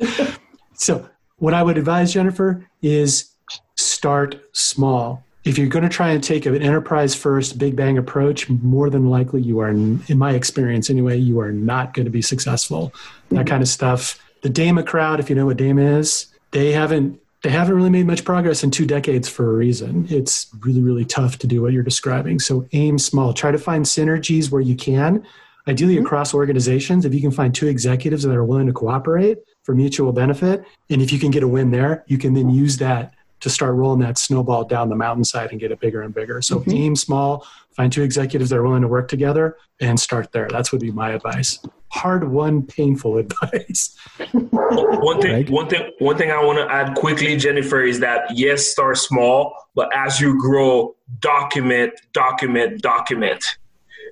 [laughs] way. so, what I would advise, Jennifer, is start small. If you're going to try and take an enterprise first, big bang approach, more than likely you are, in my experience anyway, you are not going to be successful. That kind of stuff. The DAMA crowd, if you know what DAMA is, they haven't they haven't really made much progress in two decades for a reason. It's really, really tough to do what you're describing. So aim small. Try to find synergies where you can, ideally mm-hmm. across organizations. If you can find two executives that are willing to cooperate for mutual benefit, and if you can get a win there, you can then use that to start rolling that snowball down the mountainside and get it bigger and bigger. So mm-hmm. aim small, find two executives that are willing to work together, and start there. That's would be my advice hard won, painful [laughs] advice. one thing, one thing, one thing I want to add quickly, Jennifer, is that yes, start small, but as you grow, document, document, document.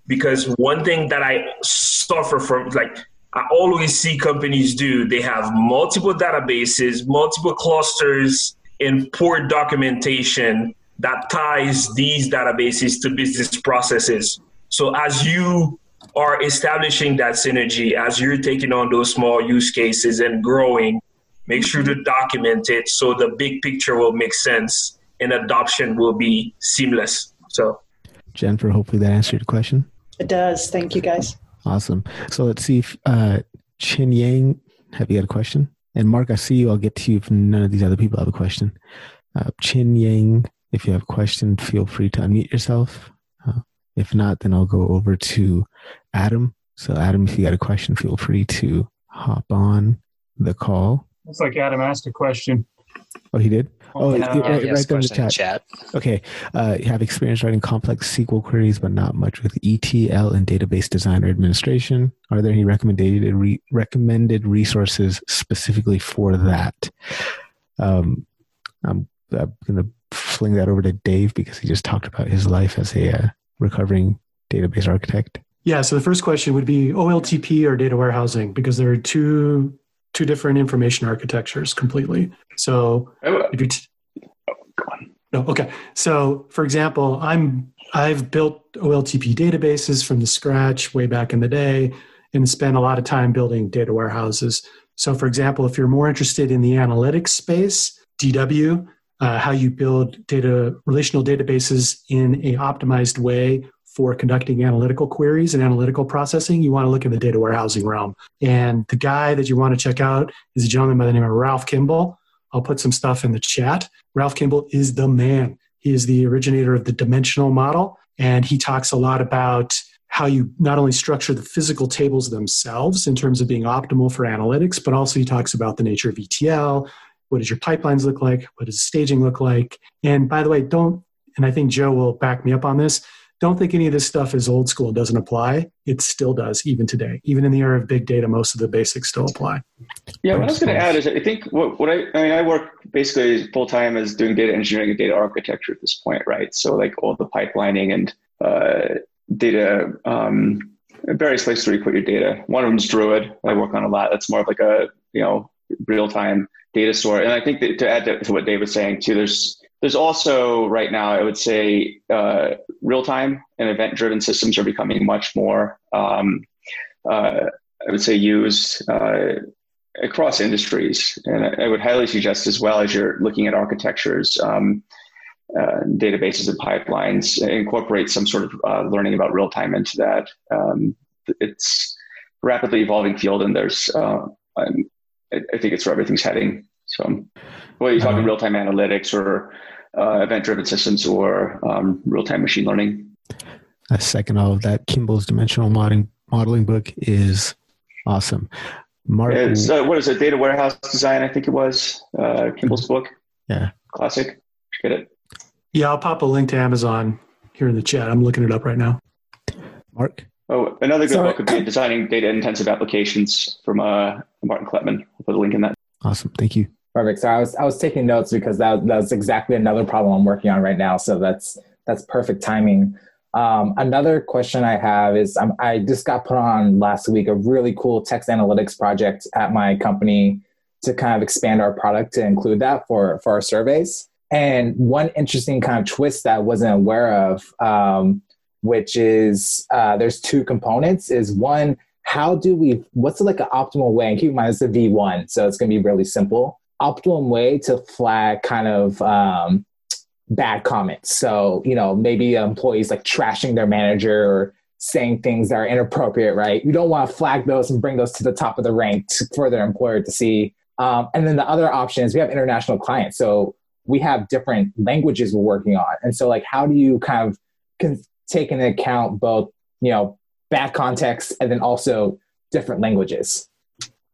Because one thing that I suffer from, like I always see companies do, they have multiple databases, multiple clusters, and poor documentation that ties these databases to business processes. So as you are establishing that synergy as you're taking on those small use cases and growing, make sure to document it so the big picture will make sense and adoption will be seamless. So, Jennifer, hopefully that answered your question. It does. Thank you, guys. Awesome. So let's see if uh, Chin Yang, have you got a question? And Mark, I see you. I'll get to you if none of these other people have a question. Uh, Chin Yang, if you have a question, feel free to unmute yourself. Uh, if not, then I'll go over to Adam. So, Adam, if you got a question, feel free to hop on the call. Looks like Adam asked a question. Oh, he did? Oh, Yeah, right, he right has there in the question in chat. Okay. Uh, you have experience writing complex SQL queries, but not much with ETL and database design or administration. Are there any recommended re- recommended resources specifically for that? Um, I'm, I'm going to fling that over to Dave because he just talked about his life as a uh, recovering database architect. Yeah. So the first question would be OLTP or data warehousing because there are two two different information architectures completely. So if you t- no, okay. So for example, I'm I've built OLTP databases from the scratch way back in the day and spent a lot of time building data warehouses. So for example, if you're more interested in the analytics space, DW, uh, how you build data relational databases in a optimized way for conducting analytical queries and analytical processing, you want to look in the data warehousing realm. And the guy that you want to check out is a gentleman by the name of Ralph Kimball. I'll put some stuff in the chat. Ralph Kimball is the man. He is the originator of the dimensional model, and he talks a lot about how you not only structure the physical tables themselves in terms of being optimal for analytics, but also he talks about the nature of ETL. What does your pipelines look like? What does staging look like? And by the way, don't, and I think Joe will back me up on this, don't think any of this stuff is old school doesn't apply. It still does, even today. Even in the era of big data, most of the basics still apply. Yeah, what I was going to add is I think what, what I, I mean, I work basically full time as doing data engineering and data architecture at this point, right? So like all the pipelining and uh, data, um, various places where you put your data. One of them is Druid. I work on a lot. That's more of like a you know real time data store. And I think that to add to, to what Dave was saying too, there's there's also right now, I would say, uh, real time and event driven systems are becoming much more, um, uh, I would say, used uh, across industries. And I, I would highly suggest, as well as you're looking at architectures, um, uh, databases and pipelines, incorporate some sort of uh, learning about real time into that. Um, it's rapidly evolving field, and there's, uh, I, I think it's where everything's heading. So, whether you're talking real time analytics or uh, event driven systems or um, real time machine learning. A second all of that. Kimball's dimensional modeling modeling book is awesome. Mark, It's, uh, what is it? Data warehouse design, I think it was. Uh, Kimball's book. Yeah. Classic. Get it. Yeah, I'll pop a link to Amazon here in the chat. I'm looking it up right now. Mark? Oh, another good Sorry. book would be Designing Data Intensive Applications from uh, Martin Kleppmann. I'll put a link in that. Awesome. Thank you. Perfect. So I was I was taking notes because that that's exactly another problem I'm working on right now. So that's that's perfect timing. Um, another question I have is um, I just got put on last week a really cool text analytics project at my company to kind of expand our product to include that for for our surveys. And one interesting kind of twist that I wasn't aware of, um, which is uh, there's two components. Is one how do we what's like an optimal way and keep in mind it's a v1 so it's going to be really simple optimum way to flag kind of um, bad comments. So, you know, maybe employees like trashing their manager or saying things that are inappropriate, right? You don't want to flag those and bring those to the top of the rank to, for their employer to see. Um, and then the other option is we have international clients. So we have different languages we're working on. And so, like, how do you kind of take into account both, you know, bad context and then also different languages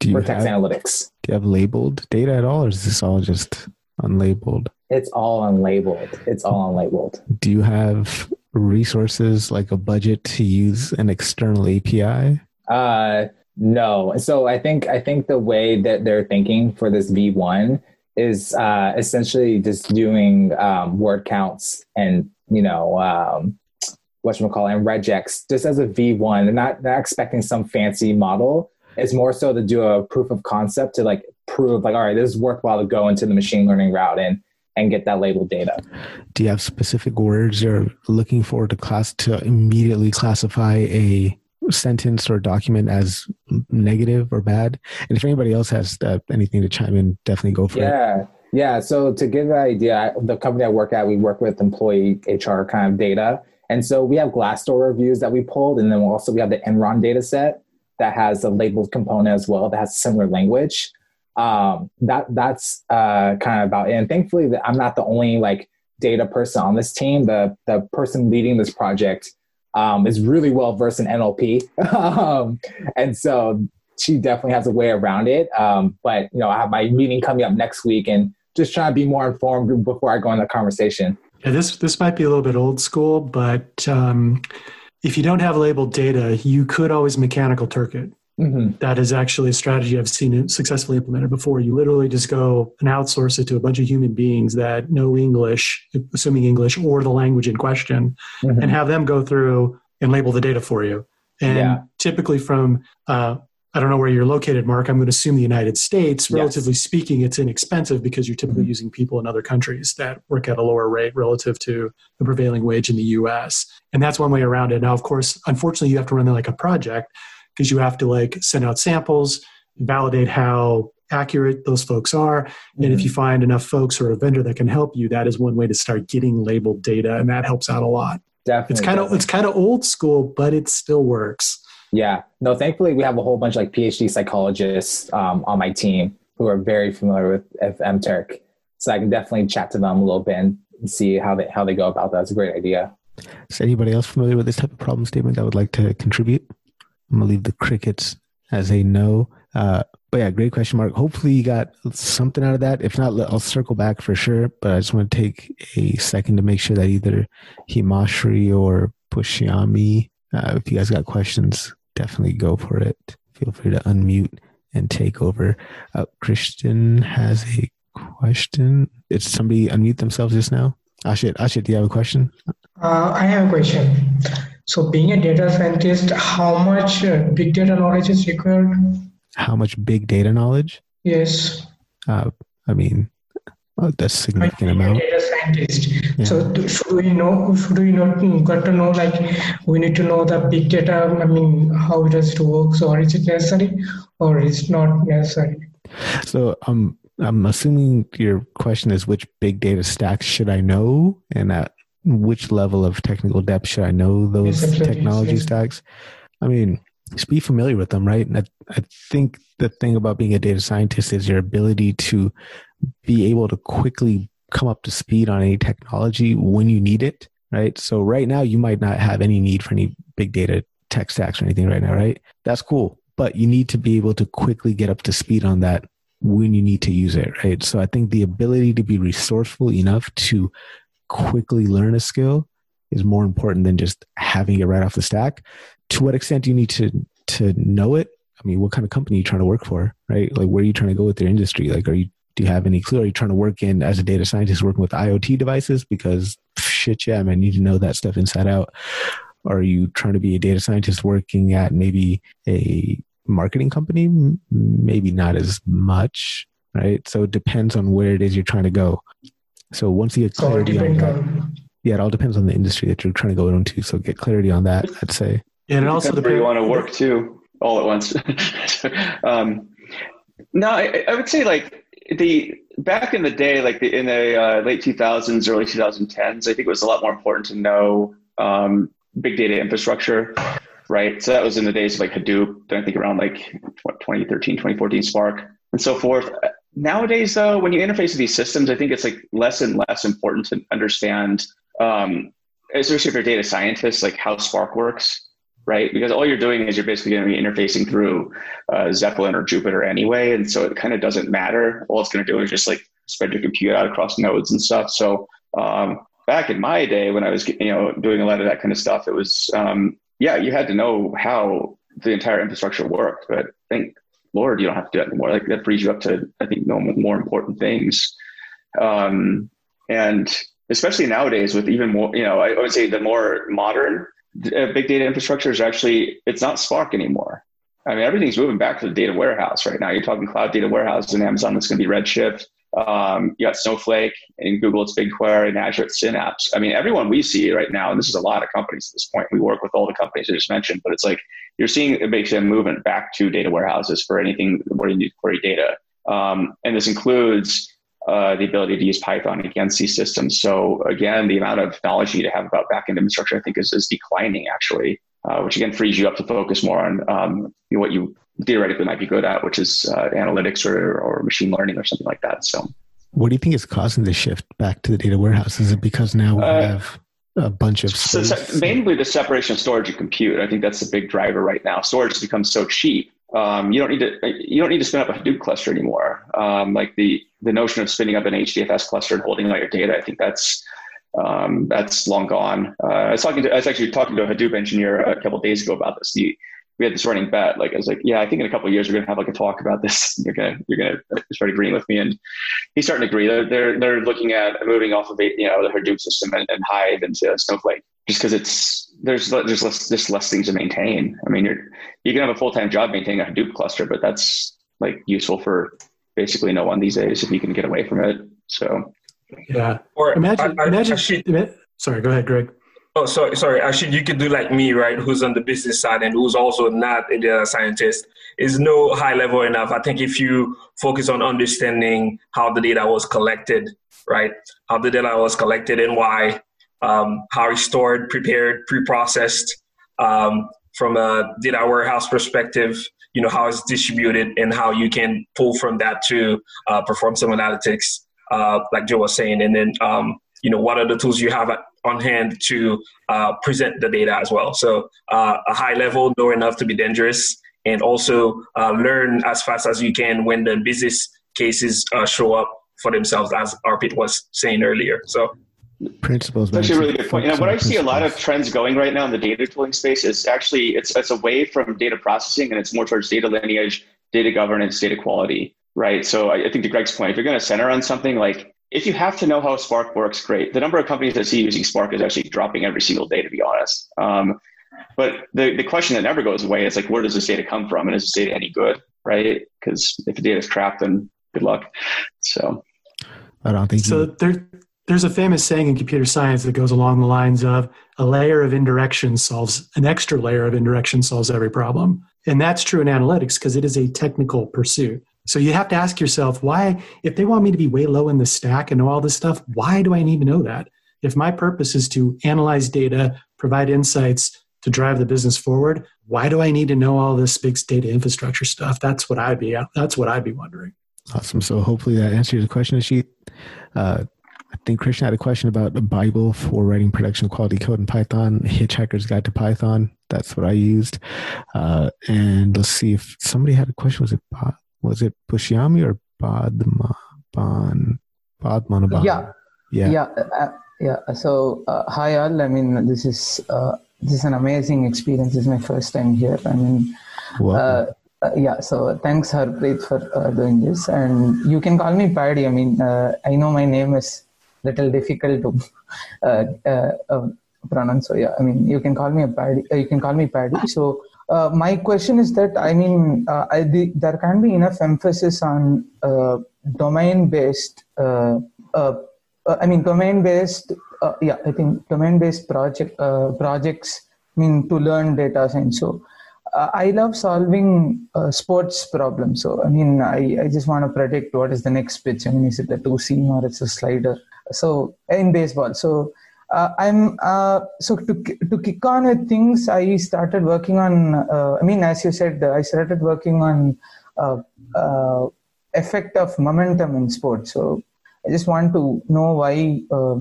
Do you for text have, analytics? Do you have labeled data at all, or is this all just unlabeled? It's all unlabeled. It's all unlabeled. Do you have resources like a budget to use an external API? Uh, no. So I think I think the way that they're thinking for this V1 is uh, essentially just doing um, word counts and you know um, what you call and regex just as a V1. They're not not expecting some fancy model. It's more so to do a proof of concept to like prove like all right, this is worthwhile to go into the machine learning route and and get that labeled data. Do you have specific words you're looking for to class to immediately classify a sentence or document as negative or bad? And if anybody else has uh, anything to chime in, definitely go for yeah. it. Yeah. Yeah. So to give an idea, the company I work at, we work with employee HR kind of data. And so we have Glassdoor reviews that we pulled, and then also we have the Enron data set that has a labeled component as well that has similar language. Um, that that's uh, kind of about it. And thankfully, I'm not the only like data person on this team. The the person leading this project um, is really well versed in NLP, [laughs] um, and so she definitely has a way around it. Um, but you know, I have my meeting coming up next week, and just trying to be more informed before I go in the conversation. Yeah, this this might be a little bit old school, but um, if you don't have labeled data, you could always mechanical Turk it. Mm-hmm. That is actually a strategy I've seen it successfully implemented before. You literally just go and outsource it to a bunch of human beings that know English, assuming English or the language in question, Mhm. and have them go through and label the data for you. And Yeah. typically from, uh, I don't know where you're located, Mark. I'm going to assume the United States. Relatively speaking, it's inexpensive because you're typically Mm-hmm. using people in other countries that work at a lower rate relative to the prevailing wage in the US. And that's one way around it. Now, of course, unfortunately, you have to run like a project because you have to like send out samples, validate how accurate those folks are. And Mm-hmm. if you find enough folks or a vendor that can help you, that is one way to start getting labeled data. And that helps out a lot. Definitely. It's kind of it's kind of old school, but it still works. Yeah. No, thankfully we have a whole bunch of like PhD psychologists um, on my team who are very familiar with FMTurk. So I can definitely chat to them a little bit and see how they how they go about that. It's a great idea. Is anybody else familiar with this type of problem statement that would like to contribute? I'm gonna leave the crickets as a no. Uh, but yeah, great question, Mark. Hopefully you got something out of that. If not, I'll circle back for sure. But I just want to take a second to make sure that either Himashri or Pushyami, uh, if you guys got questions, definitely go for it. Feel free to unmute and take over. Uh, Christian has a question. Did somebody unmute themselves just now? Ashit, Ashit, do you have a question? Uh, I have a question. So, being a data scientist, how much uh, big data knowledge is required? How much big data knowledge? Yes, Uh, I mean, uh, that's a significant amount. data scientist. So, do, should we know? Should we not got to know? Like, we need to know the big data. I mean, how does it work? Or is it necessary, or is it not necessary? So um, I'm assuming your question is which big data stacks should I know, and at which level of technical depth should I know those Yes, technology Yes. stacks? I mean, just be familiar with them, right? And I, I think the thing about being a data scientist is your ability to be able to quickly come up to speed on any technology when you need it, right? So right now you might not have any need for any big data tech stacks or anything right now, right? That's cool. But you need to be able to quickly get up to speed on that when you need to use it, right? So I think the ability to be resourceful enough to quickly learn a skill is more important than just having it right off the stack. To what extent do you need to to know it? I mean, what kind of company are you trying to work for, right? Like, where are you trying to go with your industry? Like, are you do you have any clue? Are you trying to work in as a data scientist working with IoT devices? Because shit, yeah, man, you need to know that stuff inside out. Are you trying to be a data scientist working at maybe a marketing company? Maybe not as much, right? So it depends on where it is you're trying to go. So once you get clarity on that, on. yeah, it all depends on the industry that you're trying to go into. So get clarity on that. I'd say. And it also Depends where you want to work too, all at once. [laughs] um, no, I, I would say like the back in the day, like the, in the uh, late 2000s, early 2010s, I think it was a lot more important to know um, big data infrastructure, right? So that was in the days of like Hadoop. I think around like what 2013, 2014, Spark, and so forth. Nowadays, though, when you interface with these systems, I think it's like less and less important to understand, um, especially if you're data scientist, like how Spark works right? Because all you're doing is you're basically going to be interfacing through uh, Zeppelin or Jupyter anyway, and so it kind of doesn't matter. All it's going to do is just like spread your compute out across nodes and stuff. So um, back in my day when I was you know doing a lot of that kind of stuff, it was um, yeah, you had to know how the entire infrastructure worked. But thank Lord, you don't have to do that anymore. Like that frees you up to I think know more important things. Um, and especially nowadays with even more, you know, I would say the more modern big data infrastructure is actually it's not Spark anymore. I mean, everything's moving back to the data warehouse right now. You're talking cloud data warehouse in Amazon that's going to be Redshift. Um, you got Snowflake in Google, it's BigQuery, and Azure, it's Synapse. I mean, everyone we see right now, and this is a lot of companies at this point. We work with all the companies I just mentioned, but it's like you're seeing a movement back to data warehouses for anything where you need query data. Um, and this includes uh, the ability to use Python against these systems. So again, the amount of knowledge you need to have about backend infrastructure, I think, is, is declining actually, uh, which again frees you up to focus more on um, what you theoretically might be good at, which is uh, analytics or, or machine learning or something like that. So, what do you think is causing the shift back to the data warehouse? Is it because now we Uh, have a bunch of so, so mainly the separation of storage and compute. I think that's the big driver right now. Storage has become so cheap. Um, you don't need to you don't need to spin up a Hadoop cluster anymore. Um, like the the notion of spinning up an HDFS cluster and holding all your data, I think that's um, that's long gone. Uh, I was talking to I was actually talking to a Hadoop engineer a couple days ago about this. The, we had this running bet. Like I was like, yeah, I think in a couple of years we're gonna have like a talk about this. [laughs] You're gonna you're gonna start agreeing with me, and he's starting to agree. They're they're, they're looking at moving off of you know the Hadoop system and, and Hive into Snowflake just because it's there's there's less there's less things to maintain. I mean, you're you can have a full time job maintaining a Hadoop cluster, but that's like useful for basically no one these days if you can get away from it. So Yeah. Or imagine, I- I- imagine. actually- ima- sorry, go ahead, Greg. Oh, sorry, sorry. Actually, you could do like me, right? Who's on the business side and who's also not a data scientist. Is no high level enough. I think if you focus on understanding how the data was collected, right? How the data was collected and why, um, how it's stored, prepared, pre-processed, um, from a data warehouse perspective, you know how it's distributed and how you can pull from that to uh, perform some analytics, uh, like Joe was saying, and then um, you know what are the tools you have at, on hand to uh, present the data as well. So uh, a high level, know enough to be dangerous, and also uh, learn as fast as you can when the business cases uh, show up for themselves, as Harpreet was saying earlier. So principles. That's actually a really good point. You know, what I see a lot of trends going right now in the data tooling space is actually it's it's away from data processing and it's more towards data lineage, data governance, data quality, right? So I, I think to Greg's point, if you're going to center on something like if you have to know how Spark works, great. The number of companies that see using Spark is actually dropping every single day, to be honest. Um, but the, the question that never goes away is like, where does this data come from? And is this data any good, right? Because if the data is crap, then good luck. So I don't think So there, there's a famous saying in computer science that goes along the lines of a layer of indirection solves an extra layer of indirection solves every problem. And that's true in analytics because it is a technical pursuit. So you have to ask yourself why, if they want me to be way low in the stack and know all this stuff, why do I need to know that? If my purpose is to analyze data, provide insights to drive the business forward, why do I need to know all this big data infrastructure stuff? That's what I'd be. That's what I'd be wondering. Awesome. So hopefully that answers the question, Ashit. Uh, I think Christian had a question about the Bible for writing production quality code in Python, Hitchhiker's Guide to Python. That's what I used. Uh, and let's see if somebody had a question. Was it Ba- was it Bushyami or Badma Ban Badmanaban? Yeah. Yeah. Yeah. Uh, yeah. So, uh, hi all. I mean, this is uh, this is an amazing experience. This is my first time here. I mean, uh, uh, yeah. So, thanks Harpreet for uh, doing this. And you can call me Paddy. I mean, uh, I know my name is little difficult to [laughs] uh, uh, uh, pronounce. So, yeah. I mean, you can call me a Paddy. Uh, you can call me Paddy. So. Uh, my question is that I mean uh, I, the, there can be enough emphasis on uh, domain-based I mean, domain-based. Yeah, I think domain-based project projects. I mean, to learn data science. So, I love solving sports problems. So, I mean, I, I just want to predict what is the next pitch. I mean, is it a two seam or it's a slider? So, in baseball. So, uh, I'm uh, so to to kick on with things. I started working on. Uh, I mean, as you said, I started working on uh, uh, effect of momentum in sports. So I just want to know why uh,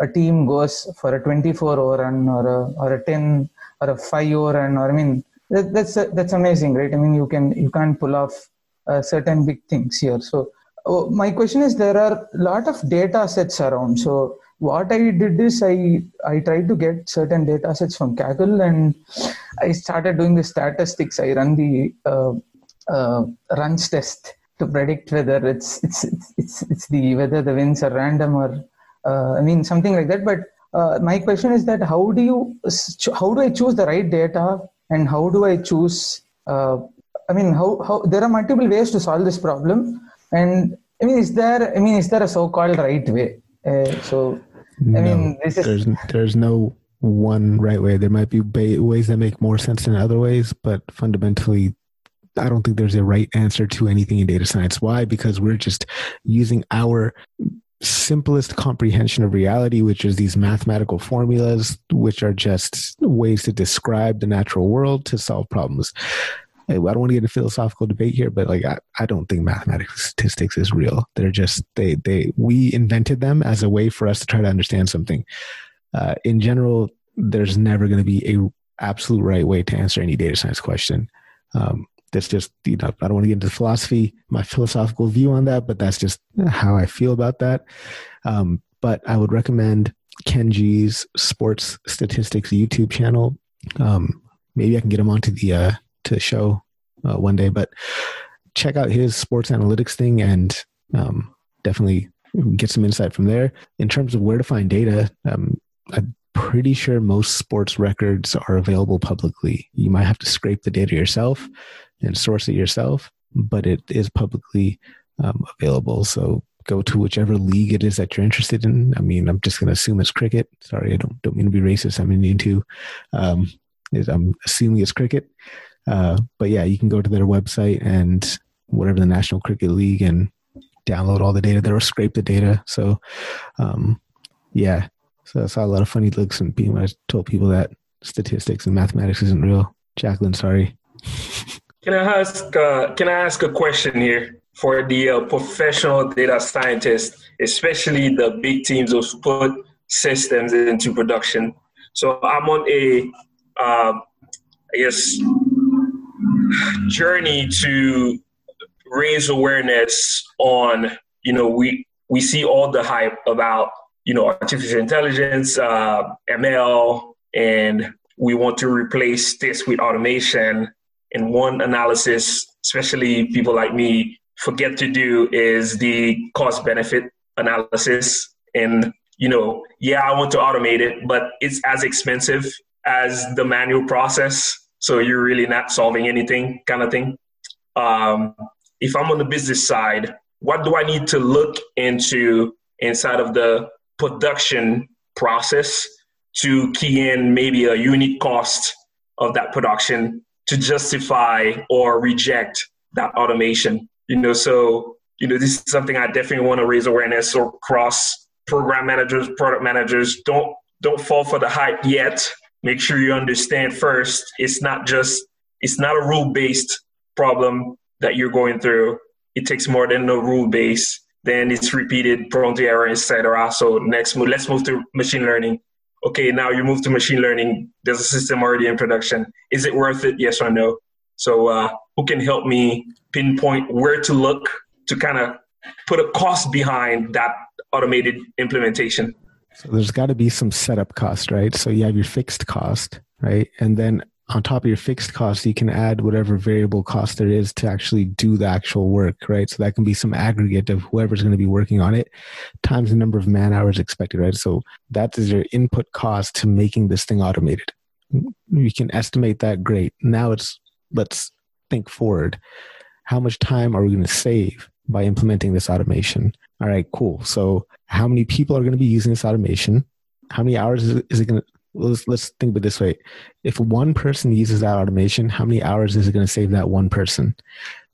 a team goes for a 24 over run or a or a 10 or a 5 over run. Or I mean, that, that's that's amazing, right? I mean, you can you can't pull off uh, certain big things here. So oh, my question is, there are a lot of data sets around. So what I did is I I tried to get certain data sets from Kaggle and I started doing the statistics. I run the uh, uh, runs test to predict whether it's it's it's it's, the whether the wins are random or uh, I mean something like that. But uh, my question is that how do you how do I choose the right data and how do I choose? Uh, I mean how how there are multiple ways to solve this problem and I mean, is there? I mean, is there a so-called right way? Uh, so, I no, mean, this is there's there's no one right way. There might be ba- ways that make more sense than other ways, but fundamentally, I don't think there's a right answer to anything in data science. Why? Because we're just using our simplest comprehension of reality, which is these mathematical formulas, which are just ways to describe the natural world to solve problems. I don't want to get a philosophical debate here, but like I, I don't think mathematical statistics is real. They're just they they we invented them as a way for us to try to understand something. Uh, in general, there's never going to be a absolute right way to answer any data science question. Um, that's just you know i don't want to get into philosophy my philosophical view on that but that's just how i feel about that um, but i would recommend Ken Jee's sports statistics youtube channel um, maybe i can get him onto the uh, to show uh, one day but check out his sports analytics thing and um, definitely get some insight from there in terms of where to find data um, i'm pretty sure most sports records are available publicly you might have to scrape the data yourself and source it yourself, but it is publicly um, available. So go to whichever league it is that you're interested in. I mean, I'm just going to assume it's cricket. Sorry, I don't don't mean to be racist. I mean to. Um, I'm assuming it's cricket. Uh, but yeah, you can go to their website and whatever the National Cricket League and download all the data there or scrape the data. So, um, yeah, so I saw a lot of funny looks and people. I told people that statistics and mathematics isn't real. Jacqueline, sorry. Can I ask? Uh, can I ask a question here for the uh, professional data scientists, especially the big teams who put systems into production? So I'm on a, uh, I guess, journey to raise awareness on. You know, we we see all the hype about you know artificial intelligence, uh, ML, and we want to replace this with automation and one analysis, especially people like me, forget to do is the cost benefit analysis. And, you know, yeah, I want to automate it, but it's as expensive as the manual process. So you're really not solving anything kind of thing. Um, if I'm on the business side, what do I need to look into inside of the production process to key in maybe a unique cost of that production to justify or reject that automation. You know, so you know, this is something I definitely want to raise awareness across program managers, product managers. Don't don't fall for the hype yet. Make sure you understand first. It's not just it's not a rule based problem that you're going through. It takes more than a rule base. Then it's repeated, prone to error, etc. So next, move, let's move to machine learning okay, now you move to machine learning. There's a system already in production. Is it worth it? Yes or no? So, uh, who can help me pinpoint where to look to kind of put a cost behind that automated implementation? So, there's got to be some setup cost, right? So, you have your fixed cost, right? And then on top of your fixed cost, you can add whatever variable cost there is to actually do the actual work, right? So that can be some aggregate of whoever's going to be working on it times the number of man hours expected, right? So that is your input cost to making this thing automated. You can estimate that great. Now it's let's think forward. How much time are we going to save by implementing this automation? All right, cool. So how many people are going to be using this automation? How many hours is it, is it going to let's let's think of it this way: if one person uses that automation, how many hours is it going to save that one person?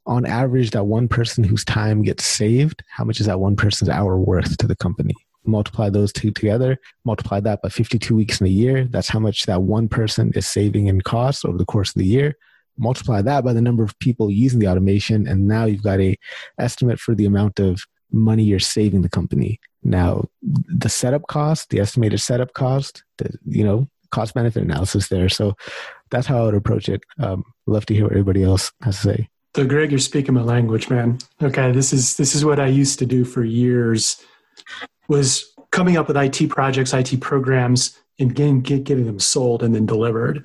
On average, that one person whose time gets saved, how much is that one person's hour worth to the company? Multiply those two together, multiply that by 52 weeks in a year. That's how much that one person is saving in costs over the course of the year. Multiply that by the number of people using the automation, and now you've got a estimate for the amount of money you're saving the company. Now, the setup cost, the estimated setup cost, the you know cost benefit analysis there. So that's how I would approach it. Um, love to hear what everybody else has to say. So, Greg, you're speaking my language, man. Okay, this is this is what I used to do for years. Was coming up with IT projects, IT programs, and getting get, getting them sold and then delivered.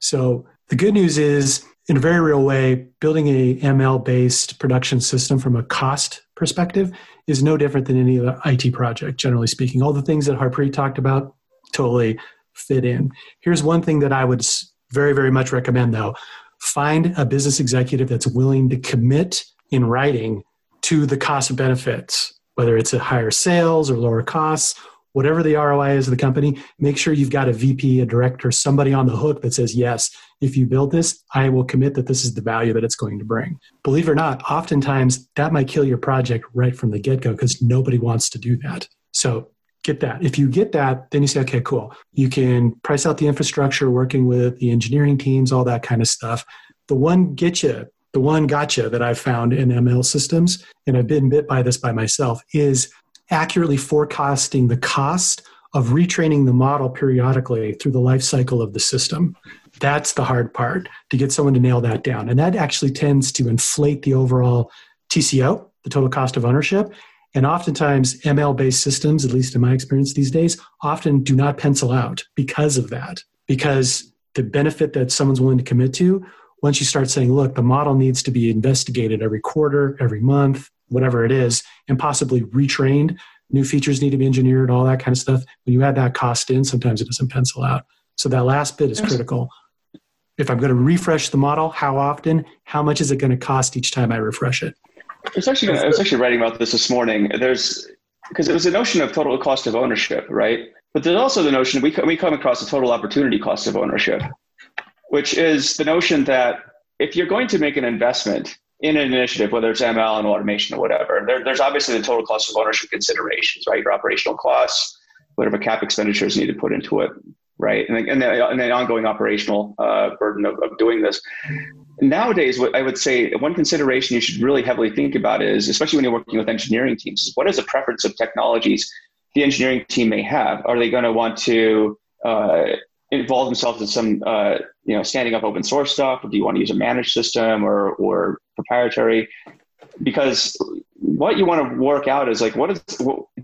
So the good news is, in a very real way, building a ML based production system from a cost perspective is no different than any other IT project, generally speaking. All the things that Harpreet talked about totally fit in. Here's one thing that I would very, very much recommend though find a business executive that's willing to commit in writing to the cost benefits, whether it's a higher sales or lower costs, whatever the ROI is of the company, make sure you've got a VP, a director, somebody on the hook that says, yes, if you build this, I will commit that this is the value that it's going to bring. Believe it or not, oftentimes that might kill your project right from the get go because nobody wants to do that. So get that. If you get that, then you say, okay, cool. You can price out the infrastructure, working with the engineering teams, all that kind of stuff. The one get you, the one gotcha that I've found in ML systems, and I've been bit by this by myself, is accurately forecasting the cost of retraining the model periodically through the life cycle of the system. That's the hard part to get someone to nail that down. And that actually tends to inflate the overall TCO, the total cost of ownership. And oftentimes, ML based systems, at least in my experience these days, often do not pencil out because of that. Because the benefit that someone's willing to commit to, once you start saying, look, the model needs to be investigated every quarter, every month, whatever it is, and possibly retrained, new features need to be engineered, all that kind of stuff. When you add that cost in, sometimes it doesn't pencil out. So that last bit is critical if I'm going to refresh the model, how often, how much is it going to cost each time I refresh it? It's actually, I was actually writing about this this morning. There's, because it was a notion of total cost of ownership, right? But there's also the notion, we, we come across the total opportunity cost of ownership, which is the notion that if you're going to make an investment in an initiative, whether it's ML and automation or whatever, there, there's obviously the total cost of ownership considerations, right? Your operational costs, whatever cap expenditures need to put into it, right? And, and, and the ongoing operational uh, burden of, of doing this. Nowadays, what I would say one consideration you should really heavily think about is, especially when you're working with engineering teams, is what is the preference of technologies the engineering team may have? Are they going to want to uh, involve themselves in some, uh, you know, standing up open source stuff, or do you want to use a managed system or or proprietary? Because what you want to work out is like, what is,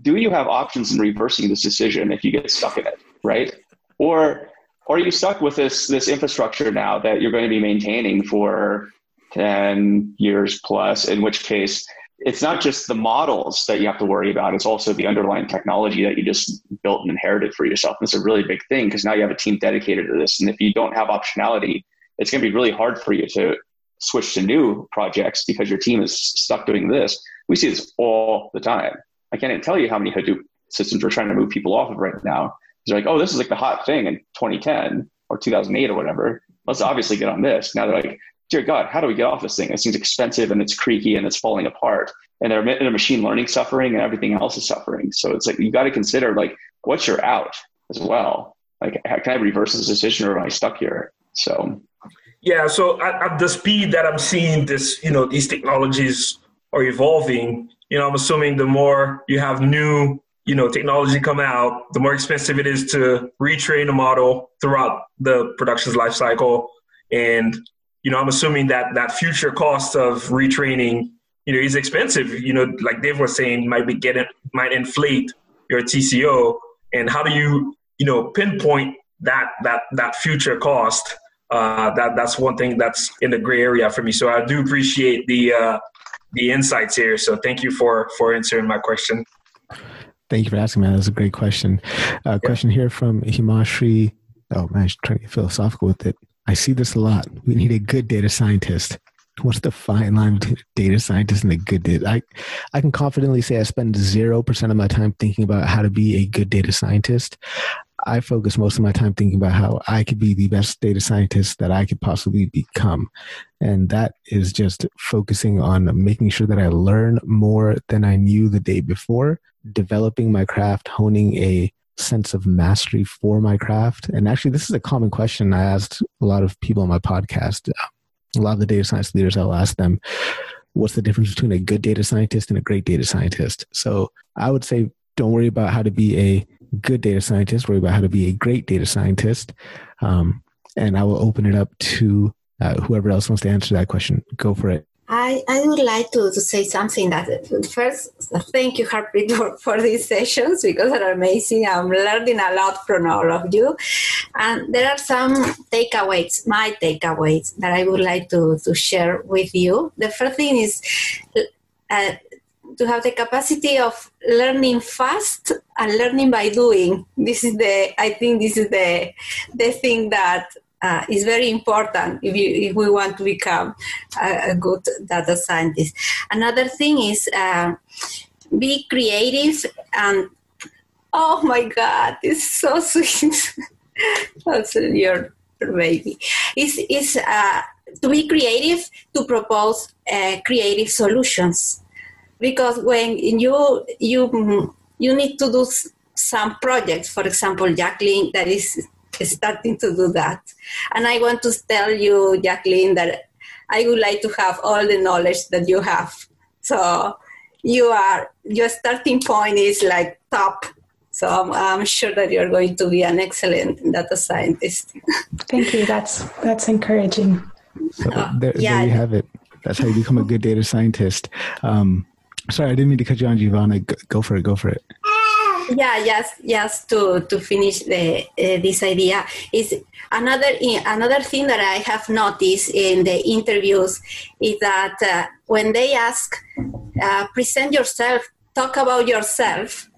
do you have options in reversing this decision if you get stuck in it, right? Or or are you stuck with this this infrastructure now that you're going to be maintaining for 10 years plus in which case it's not just the models that you have to worry about it's also the underlying technology that you just built and inherited for yourself. And it's a really big thing because now you have a team dedicated to this and if you don't have optionality it's going to be really hard for you to switch to new projects because your team is stuck doing this. We see this all the time. I can't even tell you how many hadoop systems we're trying to move people off of right now they're like, oh, this is like the hot thing in 2010 or 2008 or whatever. Let's obviously get on this. Now they're like, dear God, how do we get off this thing? It seems expensive and it's creaky and it's falling apart. And they're, they're machine learning suffering and everything else is suffering. So it's like, you got to consider like, what's your out as well? Like, how can I reverse this decision or am I stuck here? So, yeah. So at, at the speed that I'm seeing this, you know, these technologies are evolving, you know, I'm assuming the more you have new you know technology come out, the more expensive it is to retrain a model throughout the production's life cycle. And you know, I'm assuming that that future cost of retraining, you know, is expensive. You know, like Dave was saying, might be getting might inflate your TCO. And how do you, you know, pinpoint that that that future cost? Uh, that that's one thing that's in the gray area for me. So I do appreciate the uh, the insights here. So thank you for for answering my question. Thank you for asking, man. That's a great question. A uh, yeah. question here from Himashri. Oh man, she's trying to get philosophical with it. I see this a lot. We need a good data scientist. What's the fine line between data scientist and a good data? I, I can confidently say I spend zero percent of my time thinking about how to be a good data scientist. I focus most of my time thinking about how I could be the best data scientist that I could possibly become. And that is just focusing on making sure that I learn more than I knew the day before, developing my craft, honing a sense of mastery for my craft. And actually, this is a common question I asked a lot of people on my podcast. A lot of the data science leaders, I'll ask them, what's the difference between a good data scientist and a great data scientist? So I would say, don't worry about how to be a good data scientist, worry about how to be a great data scientist. Um, and I will open it up to uh, whoever else wants to answer that question. Go for it. I, I would like to, to say something that first, thank you, Harpreet, for, for these sessions because they're amazing. I'm learning a lot from all of you. And there are some takeaways, my takeaways, that I would like to, to share with you. The first thing is uh, to have the capacity of learning fast and learning by doing. This is the, I think this is the, the thing that uh, is very important if, you, if we want to become a, a good data scientist. Another thing is uh, be creative and oh my god, it's so [laughs] sweet. That's your baby. It's, it's uh, to be creative to propose uh, creative solutions because when you you you need to do some projects for example jacqueline that is [laughs] starting to do that and i want to tell you jacqueline that i would like to have all the knowledge that you have so you are your starting point is like top so I'm, I'm, sure that you're going to be an excellent data scientist. [laughs] Thank you. That's that's encouraging. So there, yeah. there you have it. That's how you become a good data scientist. Um, sorry, I didn't mean to cut you on, Giovanna. Go for it. Go for it. Yeah, yes, yes. To to finish the uh, this idea is another another thing that I have noticed in the interviews is that uh, when they ask, uh, present yourself, talk about yourself,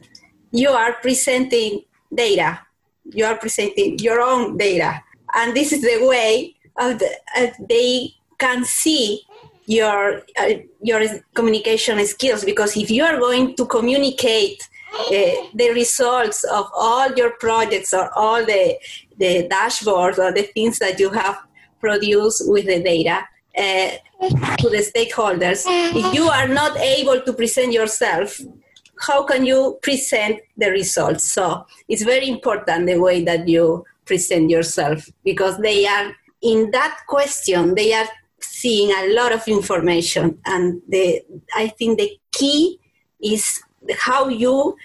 you are presenting data. You are presenting your own data, and this is the way of the, they can see your uh, your communication skills because if you are going to communicate uh, the results of all your projects or all the the dashboards or the things that you have produced with the data uh, to the stakeholders if you are not able to present yourself how can you present the results so it's very important the way that you present yourself because they are in that question, they are seeing a lot of information. And the, I think the key is how you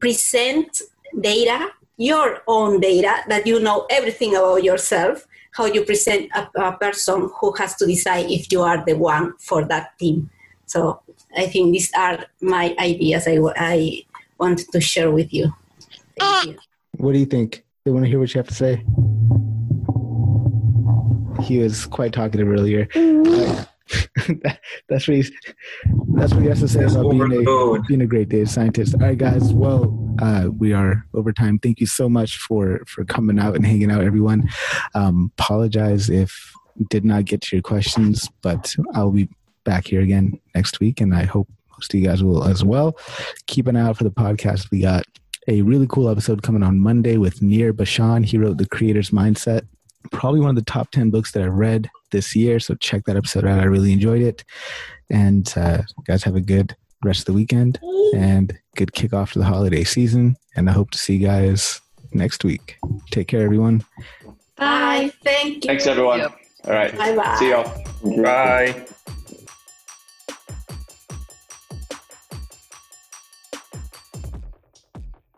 present data, your own data, that you know everything about yourself, how you present a, a person who has to decide if you are the one for that team. So I think these are my ideas I, I wanted to share with you. Thank you. What do you think? They want to hear what you have to say he was quite talkative earlier. Uh, that's what he's that's what he has to say about being a, being a great data scientist. All right, guys. Well, uh, we are over time. Thank you so much for for coming out and hanging out, everyone. Um, apologize if did not get to your questions, but I'll be back here again next week, and I hope most of you guys will as well. Keep an eye out for the podcast. We got a really cool episode coming on Monday with Nir Bashan. He wrote The Creator's Mindset probably one of the top 10 books that I read this year. So check that episode out. I really enjoyed it. And uh, guys, have a good rest of the weekend and good kickoff to the holiday season. And I hope to see you guys next week. Take care, everyone. Bye. Thank you. Thanks, everyone. Yep. All right. Bye bye. See y'all. Bye.